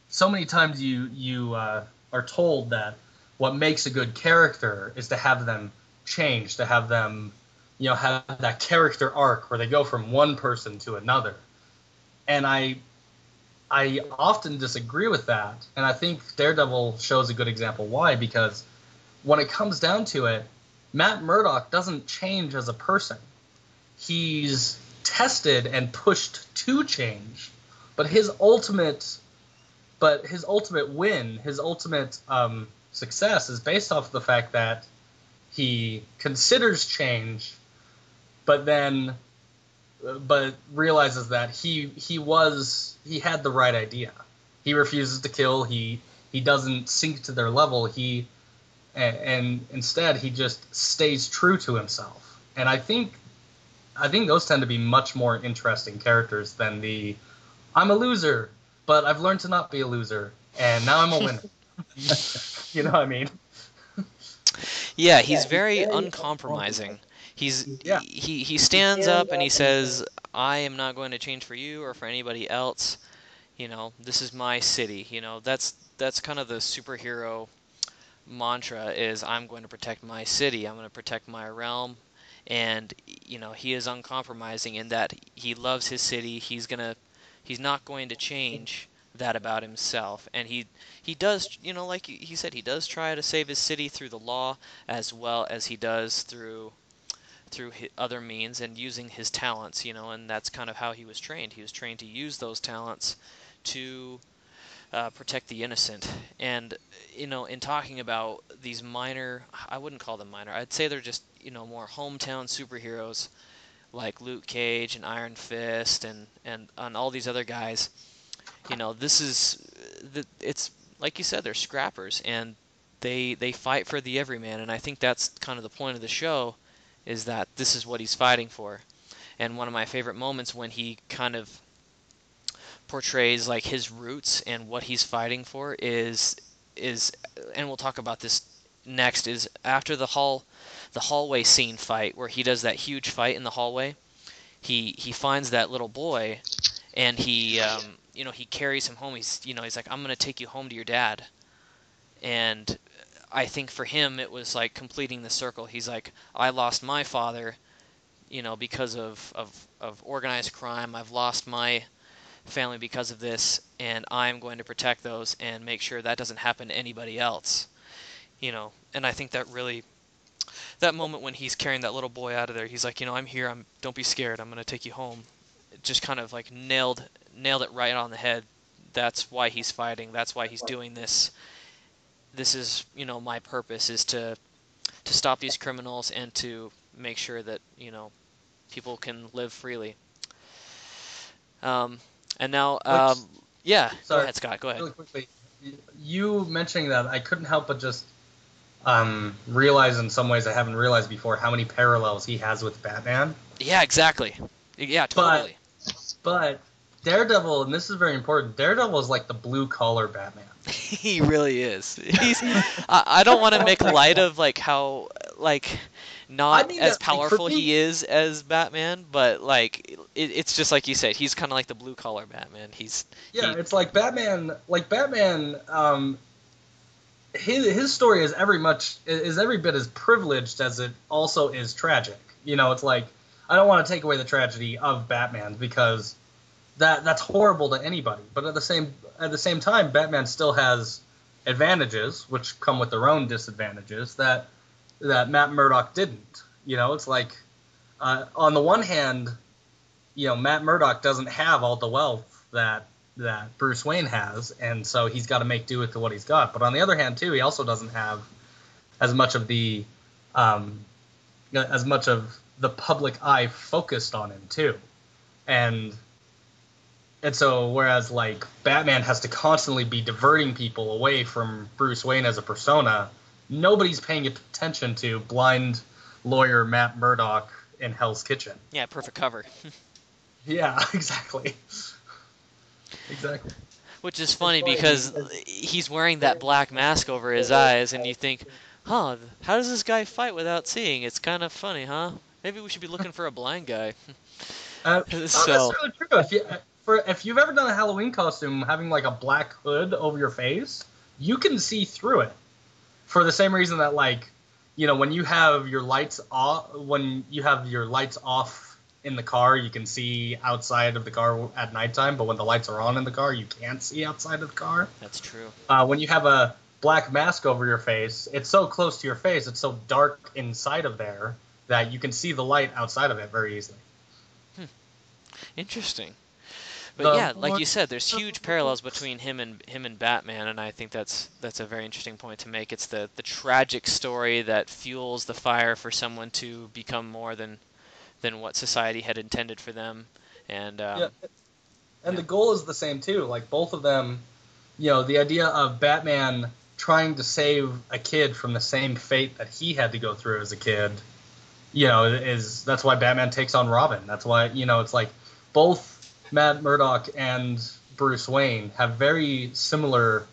so many times you you uh, are told that what makes a good character is to have them change, to have them, you know, have that character arc where they go from one person to another. And I I often disagree with that, and I think Daredevil shows a good example why because when it comes down to it, Matt Murdock doesn't change as a person. He's tested and pushed to change, but his ultimate but his ultimate win, his ultimate um, success, is based off of the fact that he considers change, but then, but realizes that he he was he had the right idea. He refuses to kill. He he doesn't sink to their level. He and, and instead he just stays true to himself. And I think I think those tend to be much more interesting characters than the I'm a loser but I've learned to not be a loser, and now I'm a winner. [LAUGHS] you know what I mean? Yeah, he's yeah, very, very uncompromising. He's yeah. he he stands up and he says, "I am not going to change for you or for anybody else. You know, this is my city. You know, that's that's kind of the superhero mantra is I'm going to protect my city. I'm going to protect my realm." And you know, he is uncompromising in that he loves his city. He's going to he's not going to change that about himself. And he he does you know like he said he does try to save his city through the law as well as he does through through other means and using his talents you know and that's kind of how he was trained. He was trained to use those talents to uh, protect the innocent. And you know in talking about these minor i wouldn't call them minor i'd say they're just you know more hometown superheroes like Luke Cage and Iron Fist and and and all these other guys. You know, this is it's like you said, they're scrappers and they they fight for the everyman, and I think that's kind of the point of the show, is that this is what he's fighting for. And one of my favorite moments when he kind of portrays like his roots and what he's fighting for is is and we'll talk about this next is after the hall the hallway scene fight where he does that huge fight in the hallway. He he finds that little boy, and he um, you know he carries him home. He's you know he's like I'm gonna take you home to your dad, and I think for him it was like completing the circle. He's like I lost my father, you know because of of of organized crime. I've lost my family because of this, and I'm going to protect those and make sure that doesn't happen to anybody else. You know, and I think that really that moment when he's carrying that little boy out of there, he's like, you know, I'm here. I'm don't be scared. I'm gonna take you home. It just kind of like nailed nailed it right on the head. That's why he's fighting. That's why he's doing this. This is, you know, my purpose is to to stop these criminals and to make sure that you know people can live freely. Um, and now, um, yeah, go sorry, ahead, Scott. Go ahead. Really quickly, you mentioning that, I couldn't help but just um, realize in some ways I haven't realized before how many parallels he has with Batman. Yeah, exactly. Yeah, totally. But Daredevil, and this is very important, Daredevil is like the blue collar Batman. [LAUGHS] he really is. He's. I, I don't want to make light of like how like not I mean, as for powerful me- he is as Batman, but like it, it's just like you said, he's kind of like the blue collar Batman. He's Yeah, He- it's like Batman. Like Batman, um, his his story is every much is every bit as privileged as it also is tragic. You know, it's like I don't want to take away the tragedy of Batman because that that's horrible to anybody. But at the same at the same time, Batman still has advantages which come with their own disadvantages that that Matt Murdock didn't. You know, it's like uh, on the one hand, you know, Matt Murdock doesn't have all the wealth that that Bruce Wayne has, and so he's got to make do with what he's got. But on the other hand, too, he also doesn't have as much of the um, as much of the public eye focused on him too, and and so whereas like Batman has to constantly be diverting people away from Bruce Wayne as a persona, nobody's paying attention to blind lawyer Matt Murdock in Hell's Kitchen. yeah, perfect cover. [LAUGHS] Yeah, [LAUGHS] exactly. Exactly. Which is funny because he's wearing that black mask over his eyes, and you think, huh, how does this guy fight without seeing? It's kind of funny, huh? Maybe we should be looking for a blind guy. Uh, not [LAUGHS] So- necessarily true. If you for if you've ever done a Halloween costume having like a black hood over your face, you can see through it. For the same reason that like, you know, when you have your lights off, when you have your lights off in the car, you can see outside of the car at nighttime. But when the lights are on in the car, you can't see outside of the car. That's true. Uh, when you have a black mask over your face, it's so close to your face, it's so dark inside of there that you can see the light outside of it very easily. Interesting. But The- yeah, like you said, there's huge parallels between him and him and Batman, and I think that's that's a very interesting point to make. It's the the tragic story that fuels the fire for someone to become more than than what society had intended for them, and um, Yeah. And Yeah. the goal is the same too. Like both of them, you know, the idea of Batman trying to save a kid from the same fate that he had to go through as a kid, you know, is that's why Batman takes on Robin. That's why, you know, it's like both Matt Murdock and Bruce Wayne have very similar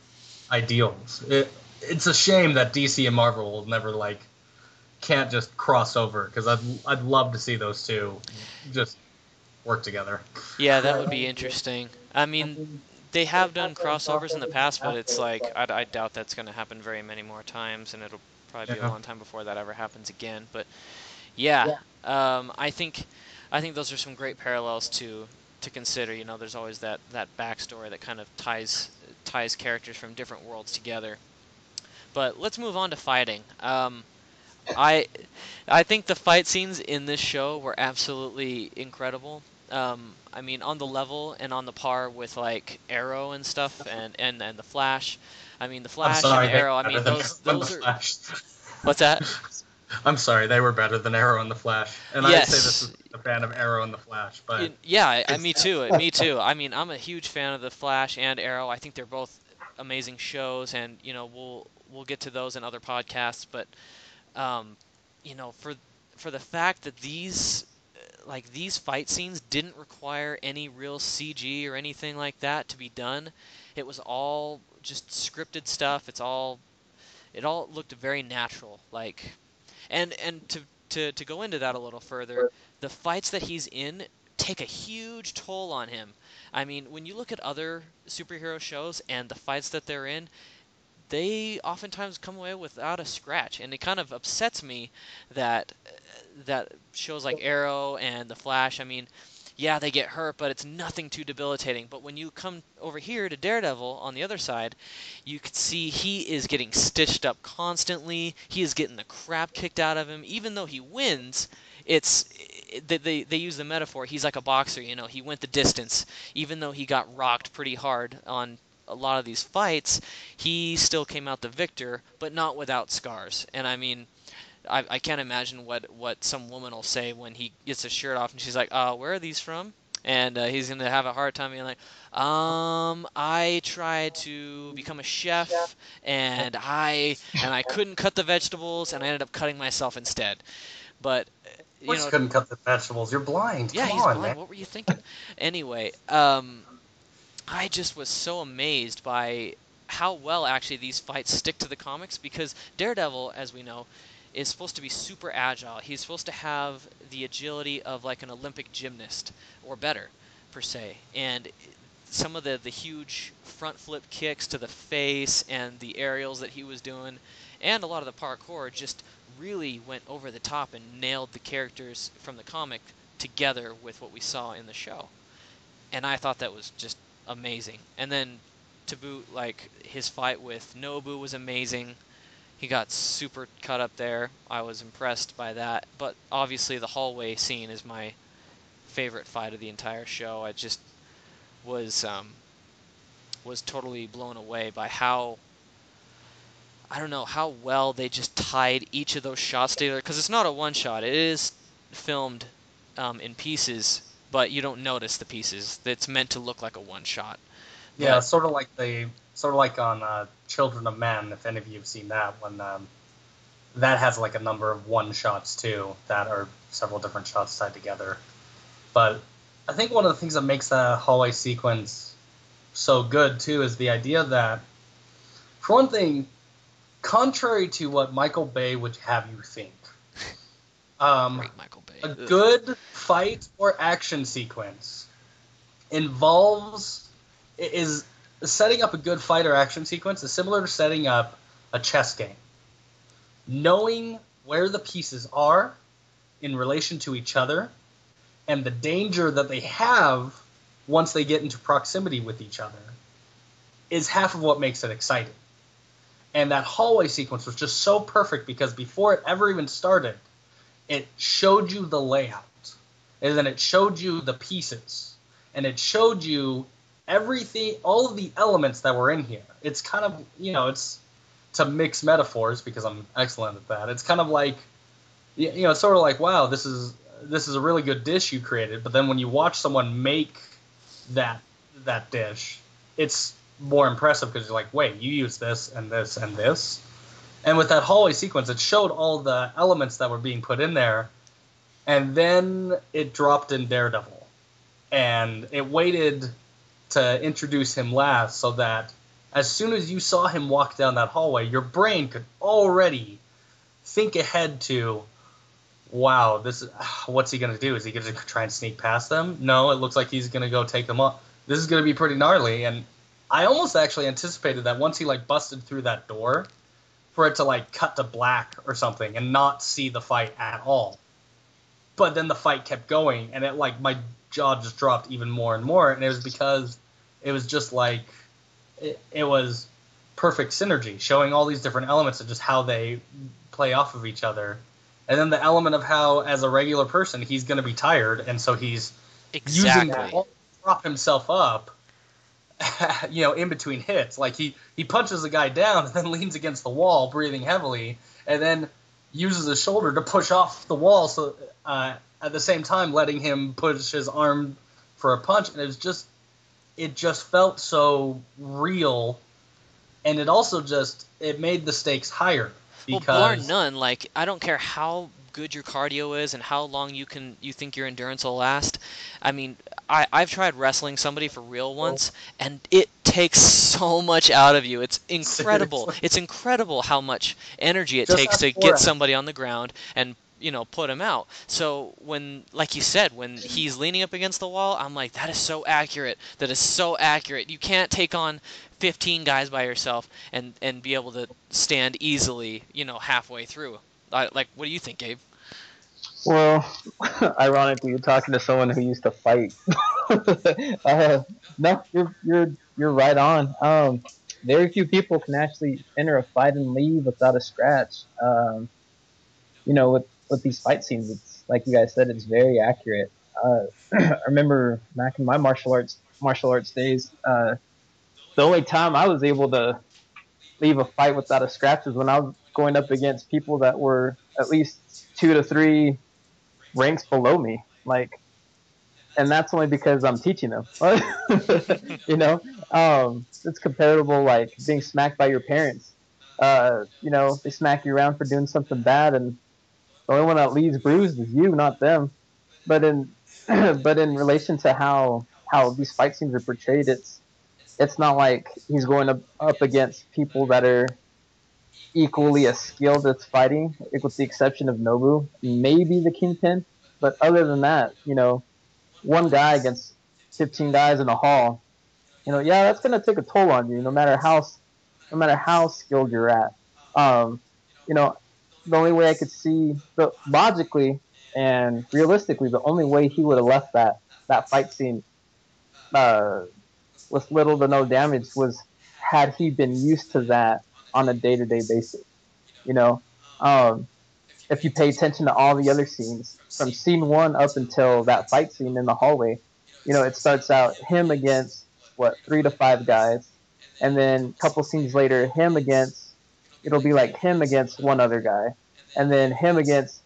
ideals. It, it's a shame that DC and Marvel will never like can't just cross over because I'd I'd love to see those two just work together. yeah, that would be interesting. I mean, they have done crossovers in the past, but it's like I, I doubt that's going to happen very many more times, and it'll probably be a long time before that ever happens again. But yeah, um, I think I think those are some great parallels to to consider. You know, there's always that that backstory that kind of ties ties characters from different worlds together. But let's move on to fighting. Um, I I think the fight scenes in this show were absolutely incredible. Um, I mean, on the level and on the par with like Arrow and stuff, and and, and the Flash. I mean, the Flash sorry, and Arrow. I mean, those those are. Flash. What's that? [LAUGHS] I'm sorry, they were better than Arrow and the Flash. And I Yes. say this is a fan of Arrow and the Flash, but Yeah, I, I, me too. Me too. I mean, I'm a huge fan of the Flash and Arrow. I think they're both amazing shows, and you know, we'll we'll get to those in other podcasts. But um, you know, for for the fact that these uh, like these fight scenes didn't require any real CG or anything like that to be done, it was all just scripted stuff. It's all it all looked very natural. Like, and and to to to go into that a little further, the fights that he's in take a huge toll on him. I mean, when you look at other superhero shows and the fights that they're in, they oftentimes come away without a scratch, and it kind of upsets me that that shows like Arrow and The Flash. I mean, yeah, they get hurt, but it's nothing too debilitating. But when you come over here to Daredevil on the other side, you can see he is getting stitched up constantly. He is getting the crap kicked out of him, even though he wins. It's they, they they use the metaphor. He's like a boxer, you know. He went the distance, even though he got rocked pretty hard on a lot of these fights. He still came out the victor, but not without scars. And I mean, I, I can't imagine what what some woman will say when he gets his shirt off and she's like, uh, where are these from? And uh, he's gonna have a hard time being like, um, I tried to become a chef and I and I couldn't cut the vegetables and I ended up cutting myself instead. But you know, couldn't cut the vegetables. You're blind. yeah, Come he's on, blind. man. What were you thinking? anyway, um, I just was so amazed by how well actually these fights stick to the comics because Daredevil, as we know, is supposed to be super agile. He's supposed to have the agility of like an Olympic gymnast or better, per se. And some of the the huge front flip kicks to the face and the aerials that he was doing, and a lot of the parkour just really went over the top and nailed the characters from the comic together with what we saw in the show. And I thought that was just amazing. And then to boot, like his fight with Nobu was amazing. He got super cut up there. I was impressed by that. But obviously, the hallway scene is my favorite fight of the entire show. I just was um, was totally blown away by how I don't know how well they just tied each of those shots together because it's not a one shot. It is filmed um, in pieces, but you don't notice the pieces. It's meant to look like a one shot. Yeah, But- sort of like the sort of like on uh, Children of Men. If any of you have seen that, when um, that has like a number of one shots too, that are several different shots tied together. But I think one of the things that makes the hallway sequence so good too is the idea that, for one thing, contrary to what Michael Bay would have you think, um, Great Michael Bay. a good fight or action sequence involves is setting up a good fight or action sequence is similar to setting up a chess game. Knowing where the pieces are in relation to each other and the danger that they have once they get into proximity with each other is half of what makes it exciting. And that hallway sequence was just so perfect because before it ever even started, it showed you the layout and then it showed you the pieces and it showed you everything all of the elements that were in here. It's kind of you know it's to mix metaphors because i'm excellent at that. It's kind of like you know it's sort of like wow this is this is a really good dish you created but then when you watch someone make that that dish it's more impressive because you're like wait you use this and this and this and with that hallway sequence, it showed all the elements that were being put in there, and then it dropped in Daredevil, and it waited to introduce him last so that as soon as you saw him walk down that hallway, your brain could already think ahead to, wow, this is [SIGHS] what's he gonna do? Is he gonna try and sneak past them? No, it looks like he's gonna go take them up. This is gonna be pretty gnarly, and I almost actually anticipated that once he like busted through that door for it to like cut to black or something and not see the fight at all. But then the fight kept going and it like my jaw just dropped even more and more and it was because it was just like it, it was perfect synergy showing all these different elements of just how they play off of each other. And then the element of how as a regular person he's going to be tired and so he's using that Exactly. to prop himself up [LAUGHS] you know in between hits like he he punches the guy down and then leans against the wall breathing heavily and then uses his shoulder to push off the wall so uh, at the same time letting him push his arm for a punch and it was just it just felt so real and it also just it made the stakes higher Well, because bar none, like I don't care how good your cardio is and how long you can you think your endurance will last. I mean, I I've tried wrestling somebody for real oh. once, and it takes so much out of you. It's incredible. Seriously. It's incredible how much energy it Just takes to get somebody on the ground and you know put him out. So when like you said, when he's leaning up against the wall, I'm like that is so accurate. That is so accurate. You can't take on 15 guys by yourself and and be able to stand easily, you know, halfway through. I, like, what do you think, Gabe? Well, [LAUGHS] ironically, you're talking to someone who used to fight. [LAUGHS] uh, no, you're you're you're right on. Um, very few people can actually enter a fight and leave without a scratch. Um, you know, with with these fight scenes, it's like you guys said, it's very accurate. Uh, [CLEARS THROAT] I remember back in my martial arts martial arts days, uh, the only time I was able to leave a fight without a scratch was when I was going up against people that were at least two to three ranks below me. Like, and that's only because I'm teaching them. [LAUGHS] you know, um, it's comparable like being smacked by your parents. Uh, you know, they smack you around for doing something bad, and the only one that leaves bruised is you, not them. But in [CLEARS THROAT] but in relation to how how these fight scenes are portrayed, it's it's not like he's going up, up against people that are equally as skilled as fighting, with the exception of Nobu, maybe the Kingpin. But other than that, you know, one guy against 15 guys in a hall, you know, yeah, that's gonna take a toll on you, no matter how, no matter how skilled you're at. Um, you know, the only way I could see, the logically and realistically, the only way he would have left that that fight scene uh, with little to no damage was had he been used to that on a day to day basis. You know, um, if you pay attention to all the other scenes, from scene one up until that fight scene in the hallway, you know, it starts out him against what three to five guys, and then a couple scenes later, him against it'll be like him against one other guy, and then him against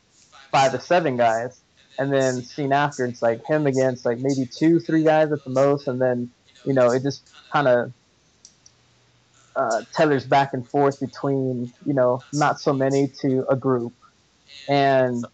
five to seven guys, and then scene after it's like him against like maybe two, three guys at the most, and then you know it just kind of uh, tethers back and forth between you know not so many to a group, and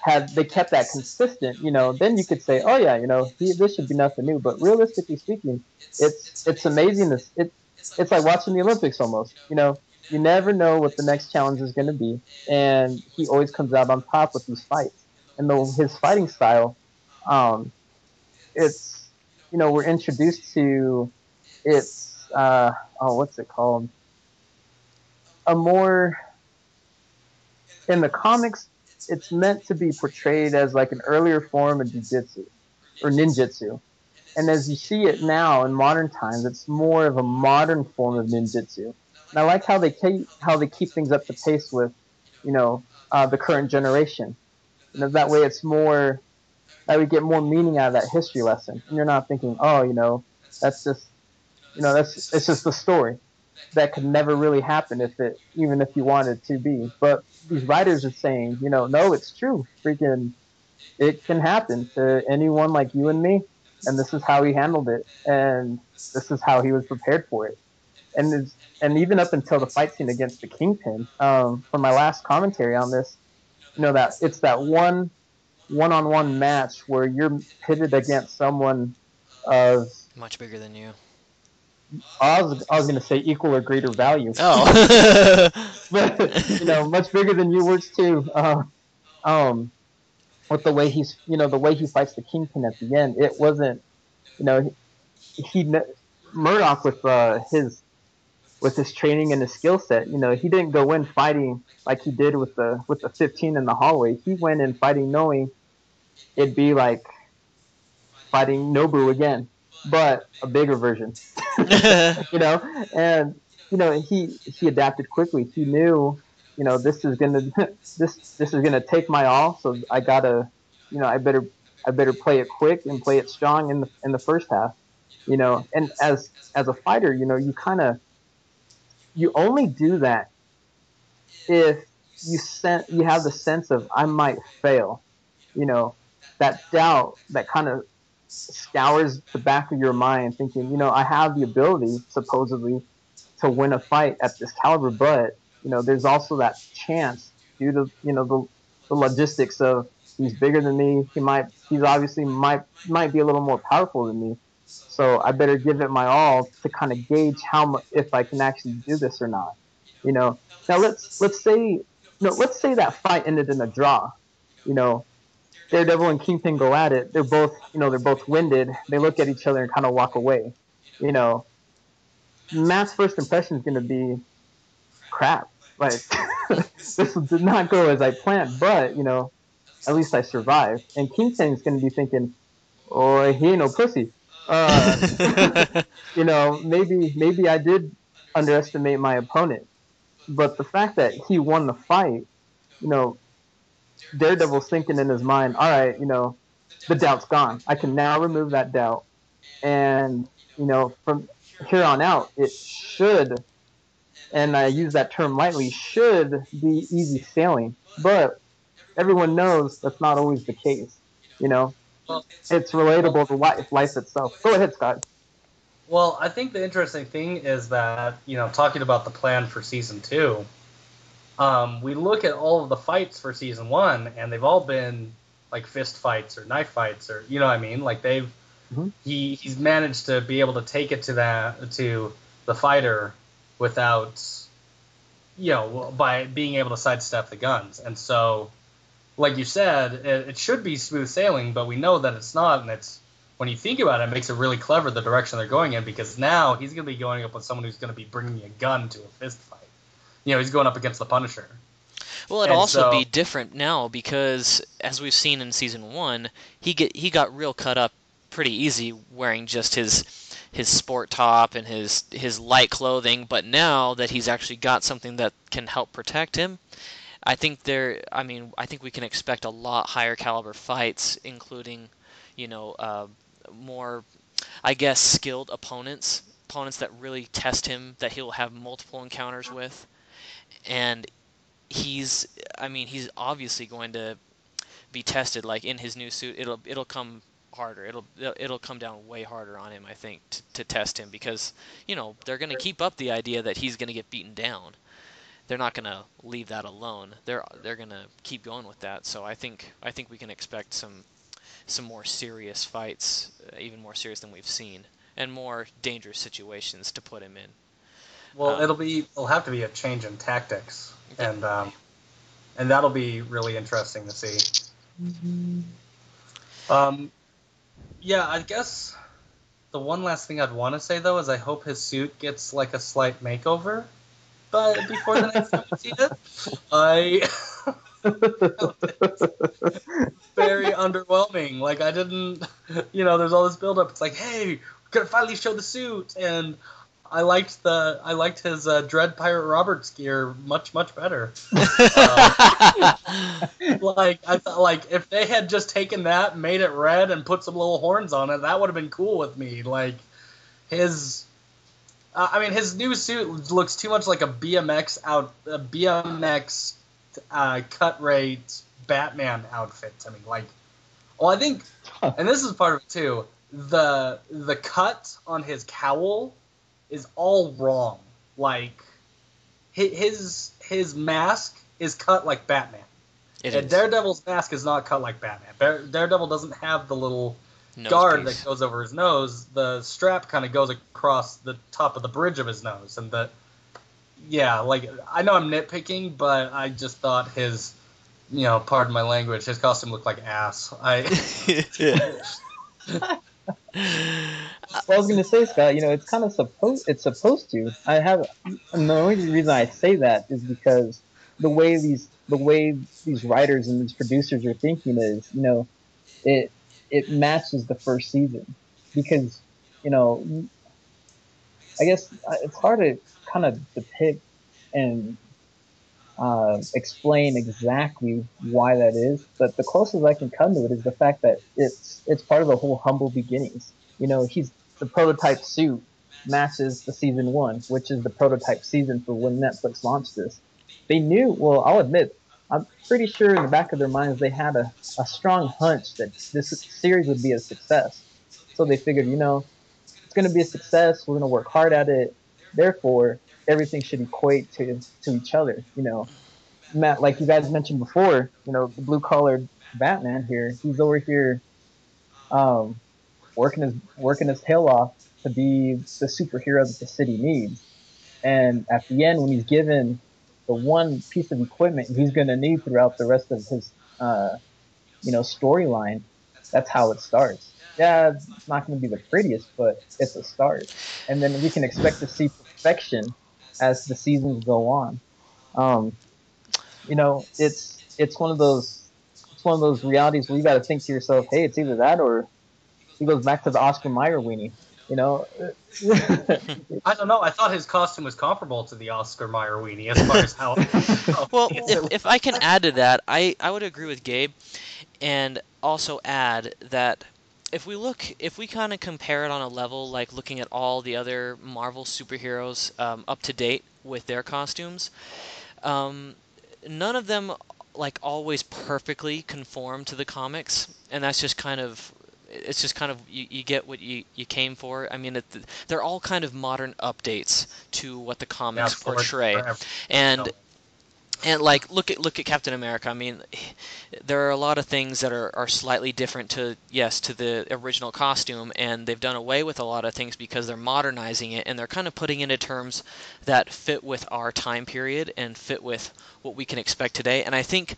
had they kept that consistent, you know, then you could say, oh yeah, you know, he, this should be nothing new. But realistically speaking, it's it's amazing. It, it's like watching the Olympics almost. You know, you never know what the next challenge is going to be, and he always comes out on top with these fights. And though his fighting style, um, it's you know we're introduced to it's uh, oh what's it called? A more in the comics it's meant to be portrayed as like an earlier form of jiu-jitsu or ninjutsu. And as you see it now in modern times it's more of a modern form of ninjutsu. And i like how they keep how they keep things up to pace with you know uh, the current generation. And that way it's more that we get more meaning out of that history lesson. And you're not thinking oh you know that's just you know that's it's just the story that could never really happen if it even if you wanted to be. But these writers are saying you know no it's true. Freaking it can happen to anyone like you and me. And this is how he handled it. And this is how he was prepared for it. And and even up until the fight scene against the kingpin um, for my last commentary on this you know that it's that one one-on-one match where you're pitted against someone of much bigger than you. I was, I was going to say equal or greater value. Oh. [LAUGHS] [LAUGHS] but you know, much bigger than you works too. Uh, um, with the way he's, you know, the way he fights the kingpin at the end, it wasn't, you know, he, he Murdock with uh, his with his training and his skill set, you know, he didn't go in fighting like he did with the with the 15 in the hallway. He went in fighting knowing it'd be like fighting Nobu again, but a bigger version. [LAUGHS] [LAUGHS] you know, and you know he he adapted quickly. He knew, you know, this is gonna [LAUGHS] this this is gonna take my all. So I gotta, you know, I better I better play it quick and play it strong in the in the first half. You know, and as as a fighter, you know, you kind of you only do that if you sen- you have the sense of I might fail. You know, that doubt that kind of scours the back of your mind thinking, you know, I have the ability, supposedly, to win a fight at this caliber, but, you know, there's also that chance due to, you know, the, the logistics of he's bigger than me. He might, he's obviously might, might be a little more powerful than me. So I better give it my all to kind of gauge how much, if I can actually do this or not. You know, now let's, let's say, no, let's say that fight ended in a draw. You know, Daredevil and Kingpin go at it. They're both, you know, they're both winded. They look at each other and kind of walk away. You know, Matt's first impression is going to be crap. Like [LAUGHS] this did not go as I planned, but you know, at least I survived. And Kingpin's going to be thinking, "Oh, he ain't no pussy." Uh, [LAUGHS] you know, maybe maybe I did underestimate my opponent, but the fact that he won the fight, you know, Daredevil's thinking in his mind, all right, you know, the doubt's gone. I can now remove that doubt. And, you know, from here on out, it should, and I use that term lightly, should be easy sailing. But everyone knows that's not always the case. You know, it's relatable to life, life itself. Go ahead, Scott. Well, I think the interesting thing is that you know, talking about the plan for season two, um, we look at all of the fights for season one, and they've all been like fist fights or knife fights, or you know what I mean. Like they've Mhm. he he's managed to be able to take it to that to the fighter without you know by being able to sidestep the guns, and so like you said, it, it should be smooth sailing, but we know that it's not, and it's when you think about it, it makes it really clever the direction they're going in because now he's going to be going up with someone who's going to be bringing a gun to a fist fight. You know, he's going up against the Punisher. Well, it'd And also so- be different now because, as we've seen in season one, he get he got real cut up pretty easy wearing just his his sport top and his his light clothing. But now that he's actually got something that can help protect him, I think there. I mean, I think we can expect a lot higher caliber fights, including, you know, uh, more, I guess, skilled opponents, opponents that really test him, that he'll have multiple encounters with, and he's I mean he's obviously going to be tested like in his new suit. It'll it'll come harder. It'll it'll come down way harder on him I think t- to test him because you know they're going to keep up the idea that he's going to get beaten down. They're not going to leave that alone. They're they're going to keep going with that. So I think I think we can expect some some more serious fights uh, even more serious than we've seen and more dangerous situations to put him in Well, Um, it'll be it'll have to be a change in tactics, and um, and that'll be really interesting to see. Um, yeah, I guess the one last thing I'd want to say though is I hope his suit gets like a slight makeover, but before the next time we see it, I [LAUGHS] very underwhelming. Like I didn't, you know, there's all this build up. It's like, hey, we're gonna finally show the suit, and I liked the I liked his uh, Dread Pirate Roberts gear much much better. [LAUGHS] like I thought, like if they had just taken that, made it red, and put some little horns on it, that would have been cool with me. Like his. Uh, I mean, his new suit looks too much like a BMX out, a BMX uh, cut rate Batman outfit to me. Like, well, I think, and this is part of it too. The the cut on his cowl is all wrong. Like, his his mask is cut like Batman. It and is. Daredevil's mask is not cut like Batman. Daredevil doesn't have the little Nose guard piece. that goes over his nose. The strap kind of goes across the top of the bridge of his nose, and the yeah, like I know I'm nitpicking, but I just thought his, you know, pardon my language, his costume looked like ass. I [LAUGHS] [LAUGHS] [LAUGHS] Well, I was gonna say, Scott. You know, it's kind of supposed. It's supposed to. I have. The only reason I say that is because the way these the way these writers and these producers are thinking is, you know, it it matches the first season because, you know, I guess uh, it's hard to kind of depict and uh, explain exactly why that is, but the closest I can come to it is the fact that it's it's part of the whole humble beginnings. You know, he's the prototype suit matches the season one, which is the prototype season for when Netflix launched this. They knew. Well, I'll admit, I'm pretty sure in the back of their minds they had a, a strong hunch that this series would be a success. So they figured, you know, it's going to be a success. We're going to work hard at it. Therefore, everything should equate to to each other. You know, Matt, like you guys mentioned before, you know, the blue collared Batman here, he's over here, um, working his working his tail off to be the superhero that the city needs. And at the end, when he's given the one piece of equipment he's going to need throughout the rest of his, uh, you know, storyline, that's how it starts. Yeah, it's not going to be the prettiest, but it's a start. And then we can expect to see perfection as the seasons go on. Um, you know, it's it's one of those it's one of those realities where you got to think to yourself, hey, it's either that or he goes back to the Oscar Mayer weenie. You know, [LAUGHS] I don't know. I thought his costume was comparable to the Oscar Mayer weenie as far as how. [LAUGHS] Well, if, if I can add to that, I, I would agree with Gabe, and also add that if we look, if we kind of compare it on a level like looking at all the other Marvel superheroes um, up to date, with their costumes. Um, none of them like always perfectly conform to the comics, and that's just kind of it's just kind of you, you get what you, you came for. I mean, it, they're all kind of modern updates to what the comics Yeah, portray, and. And like look at look at Captain America. I mean, there are a lot of things that are, are slightly different to yes to the original costume, and they've done away with a lot of things because they're modernizing it and they're kind of putting into terms that fit with our time period and fit with what we can expect today. And I think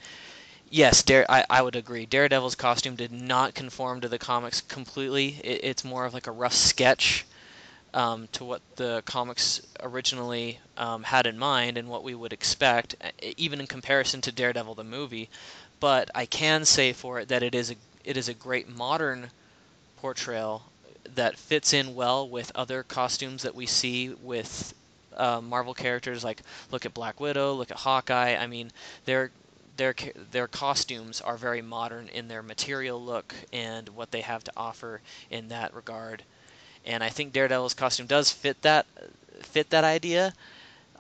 yes, Dare, I, I would agree. Daredevil's costume did not conform to the comics completely. It, it's more of like a rough sketch um, to what the comics originally um, had in mind and what we would expect, even in comparison to Daredevil the movie. But I can say for it that it is a it is a great modern portrayal that fits in well with other costumes that we see with uh, Marvel characters. Like look at Black Widow, look at Hawkeye. I mean, their their their costumes are very modern in their material look and what they have to offer in that regard. And I think Daredevil's costume does fit that fit that idea,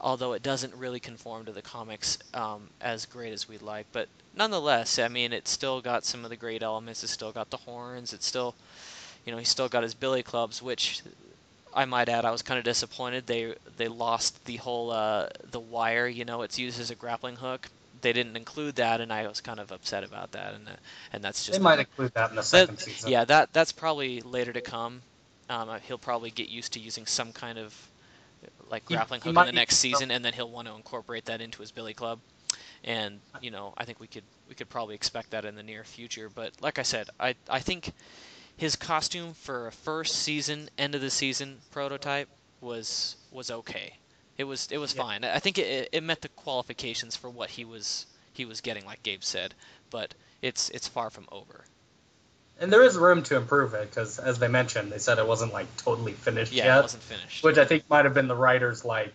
although it doesn't really conform to the comics um, as great as we'd like. But nonetheless, I mean, it's still got some of the great elements. It's still got the horns. It's still, you know, he's still got his billy clubs, which I might add, I was kind of disappointed they they lost the whole uh, the wire. You know, it's used as a grappling hook. They didn't include that, and I was kind of upset about that. And uh, and that's just They might include that in the that- second season. yeah, that that's probably later to come. Um, uh, he'll probably get used to using some kind of like grappling he hook in the next season, and then he'll want to incorporate that into his billy club. And you know, I think we could we could probably expect that in the near future. But like I said, I I think his costume for a first season, end of the season prototype was was okay. It was it was Yeah. fine. I think it, it met the qualifications for what he was he was getting, like Gabe said. But it's it's far from over. And there is room to improve it because, as they mentioned, they said it wasn't like totally finished Yeah, yet, it wasn't finished. which I think might have been the writers like,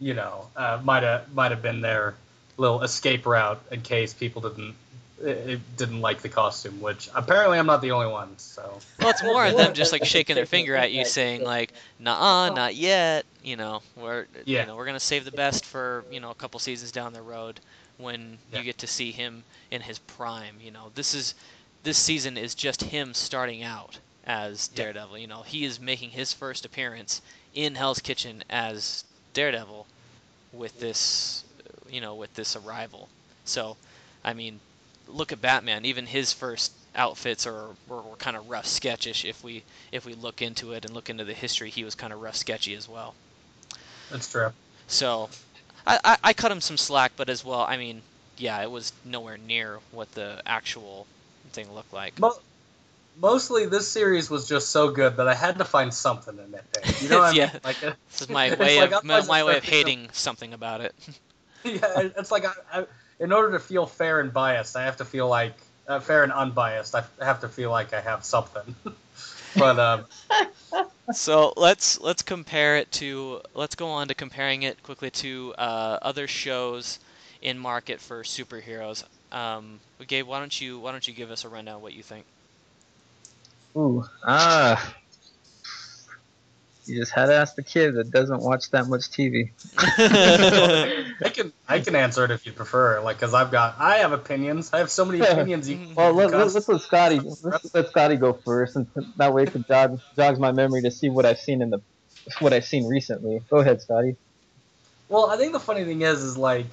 you know, uh, might have might have been their little escape route in case people didn't it, it didn't like the costume. Which apparently I'm not the only one. So Well, it's more of them just like shaking their finger at you, [LAUGHS] saying like, "Nah, not yet." You know, we're Yeah. you know we're gonna save the best for you know a couple seasons down the road when Yeah. you get to see him in his prime. You know, this is this season is just him starting out as. Daredevil. You know, he is making his first appearance in Hell's Kitchen as Daredevil with this you know with this arrival. So, I mean, look at Batman. Even his first outfits are were, were kind of rough sketchish. If we if we look into it and look into the history, he was kind of rough sketchy as well. that's true. So, I, I I cut him some slack, but as well, I mean, yeah, it was nowhere near what the actual thing looked like. Mo- mostly, this series was just so good that I had to find something in it. You know what I [LAUGHS] Yeah. mean? Like, uh, This is my way like of my, my way of hating something about it. [LAUGHS] [LAUGHS] yeah, it's like I, I, in order to feel fair and biased, I have to feel like uh, fair and unbiased. I have to feel like I have something. but um, so let's let's compare it to let's go on to comparing it quickly to uh, other shows in market for superheroes. Um, Gabe, why don't you why don't you give us a rundown of what you think? Ooh, ah. You just had to ask the kid that doesn't watch that much TV. [LAUGHS] I can I can answer it if you prefer. Like, cause I've got I have opinions. I have so many opinions. You [LAUGHS] Well, let, let, let's let Scotty let's let Scotty go first, and that way it can jog jogs my memory to see what I've seen in the what I've seen recently. Go ahead, Scotty. Well, I think the funny thing is, is like,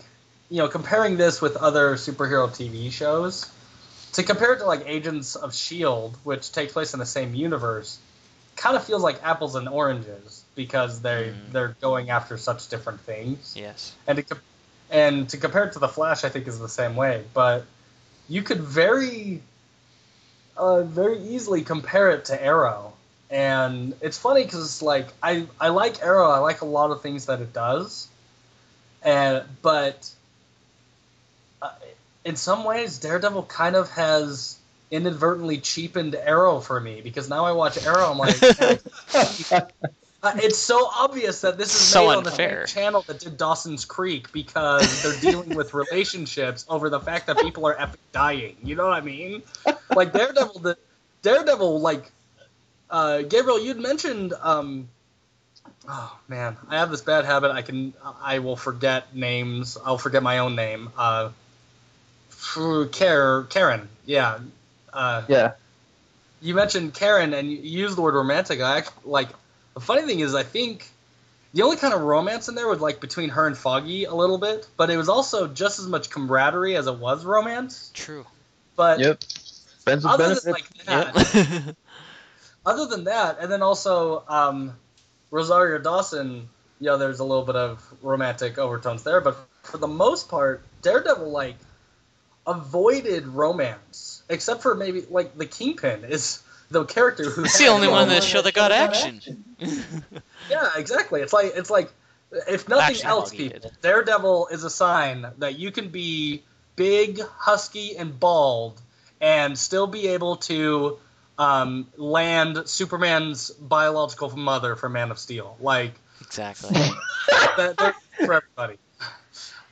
you know, comparing this with other superhero TV shows, to compare it to like Agents of Shield, which takes place in the same universe, kind of feels like apples and oranges because they Mm. they're going after such different things. yes. And to, and to compare it to the Flash, I think is the same way. But you could very, uh, very easily compare it to Arrow. And it's funny because like I I like Arrow. I like a lot of things that it does. And but uh, in some ways, Daredevil kind of has inadvertently cheapened Arrow for me because now I watch Arrow. I'm like, [LAUGHS] uh, it's so obvious that this is So made on the unfair. channel that did Dawson's Creek because they're dealing with relationships over the fact that people are epic dying. You know what I mean? Like Daredevil, the Daredevil, like uh, Gabriel, you'd mentioned um, Oh man, I have this bad habit. I can I will forget names. I'll forget my own name. Uh, Karen, Karen, yeah. Uh, Yeah. you mentioned Karen and you used the word romantic. I act, like the funny thing is I think the only kind of romance in there was like between her and Foggy a little bit, but it was also just as much camaraderie as it was romance. True. But Yep. Friends other benefits. than like that, Yep. [LAUGHS] other than that, and then also um, Rosario Dawson, you know, there's a little bit of romantic overtones there, but for the most part, Daredevil like avoided romance, except for maybe like the Kingpin is the character who. it's the only one in the show that got action. Yeah, exactly. It's like it's like if nothing Actually, else, people, did. Daredevil is a sign that you can be big, husky, and bald, and still be able to um, land Superman's biological mother for Man of Steel. Like exactly. [LAUGHS] that, that's for everybody.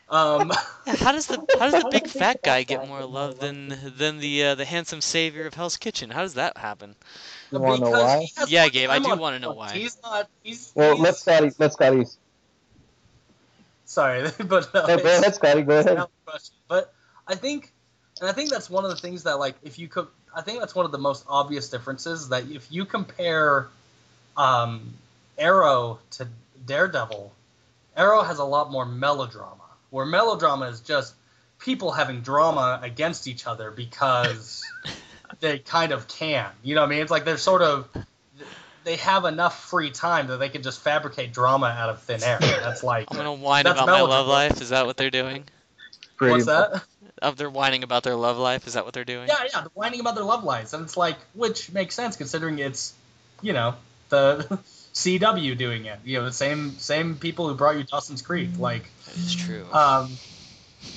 Um, [LAUGHS] how does the how does the big [LAUGHS] fat guy get more love than than the uh, the handsome savior of Hell's Kitchen? How does that happen? You want to know why? Yeah, Gabe, I do wanna know why. He's not. He's. Well, he's, let Scotty. Let's Scotty. Sorry, [LAUGHS] but no, No, go it's- ahead, Scotty. Go ahead. But I think, and I think that's one of the things that, like, if you could, I think that's one of the most obvious differences that if you compare um, Arrow to Daredevil, Arrow has a lot more melodrama, where melodrama is just people having drama against each other because [LAUGHS] they kind of can. You know what I mean? It's like they're sort of. They have enough free time that they can just fabricate drama out of thin air. That's like I'm gonna whine That's about my love life. Is that what they're doing? Pretty what's that? Of they're whining about their love life. Is that what they're doing? Yeah, yeah, they're whining about their love lives, and it's like, which makes sense considering it's, you know, the [LAUGHS] CW doing it. You know, the same same people who brought you Dawson's Creek. Like, It's true. um,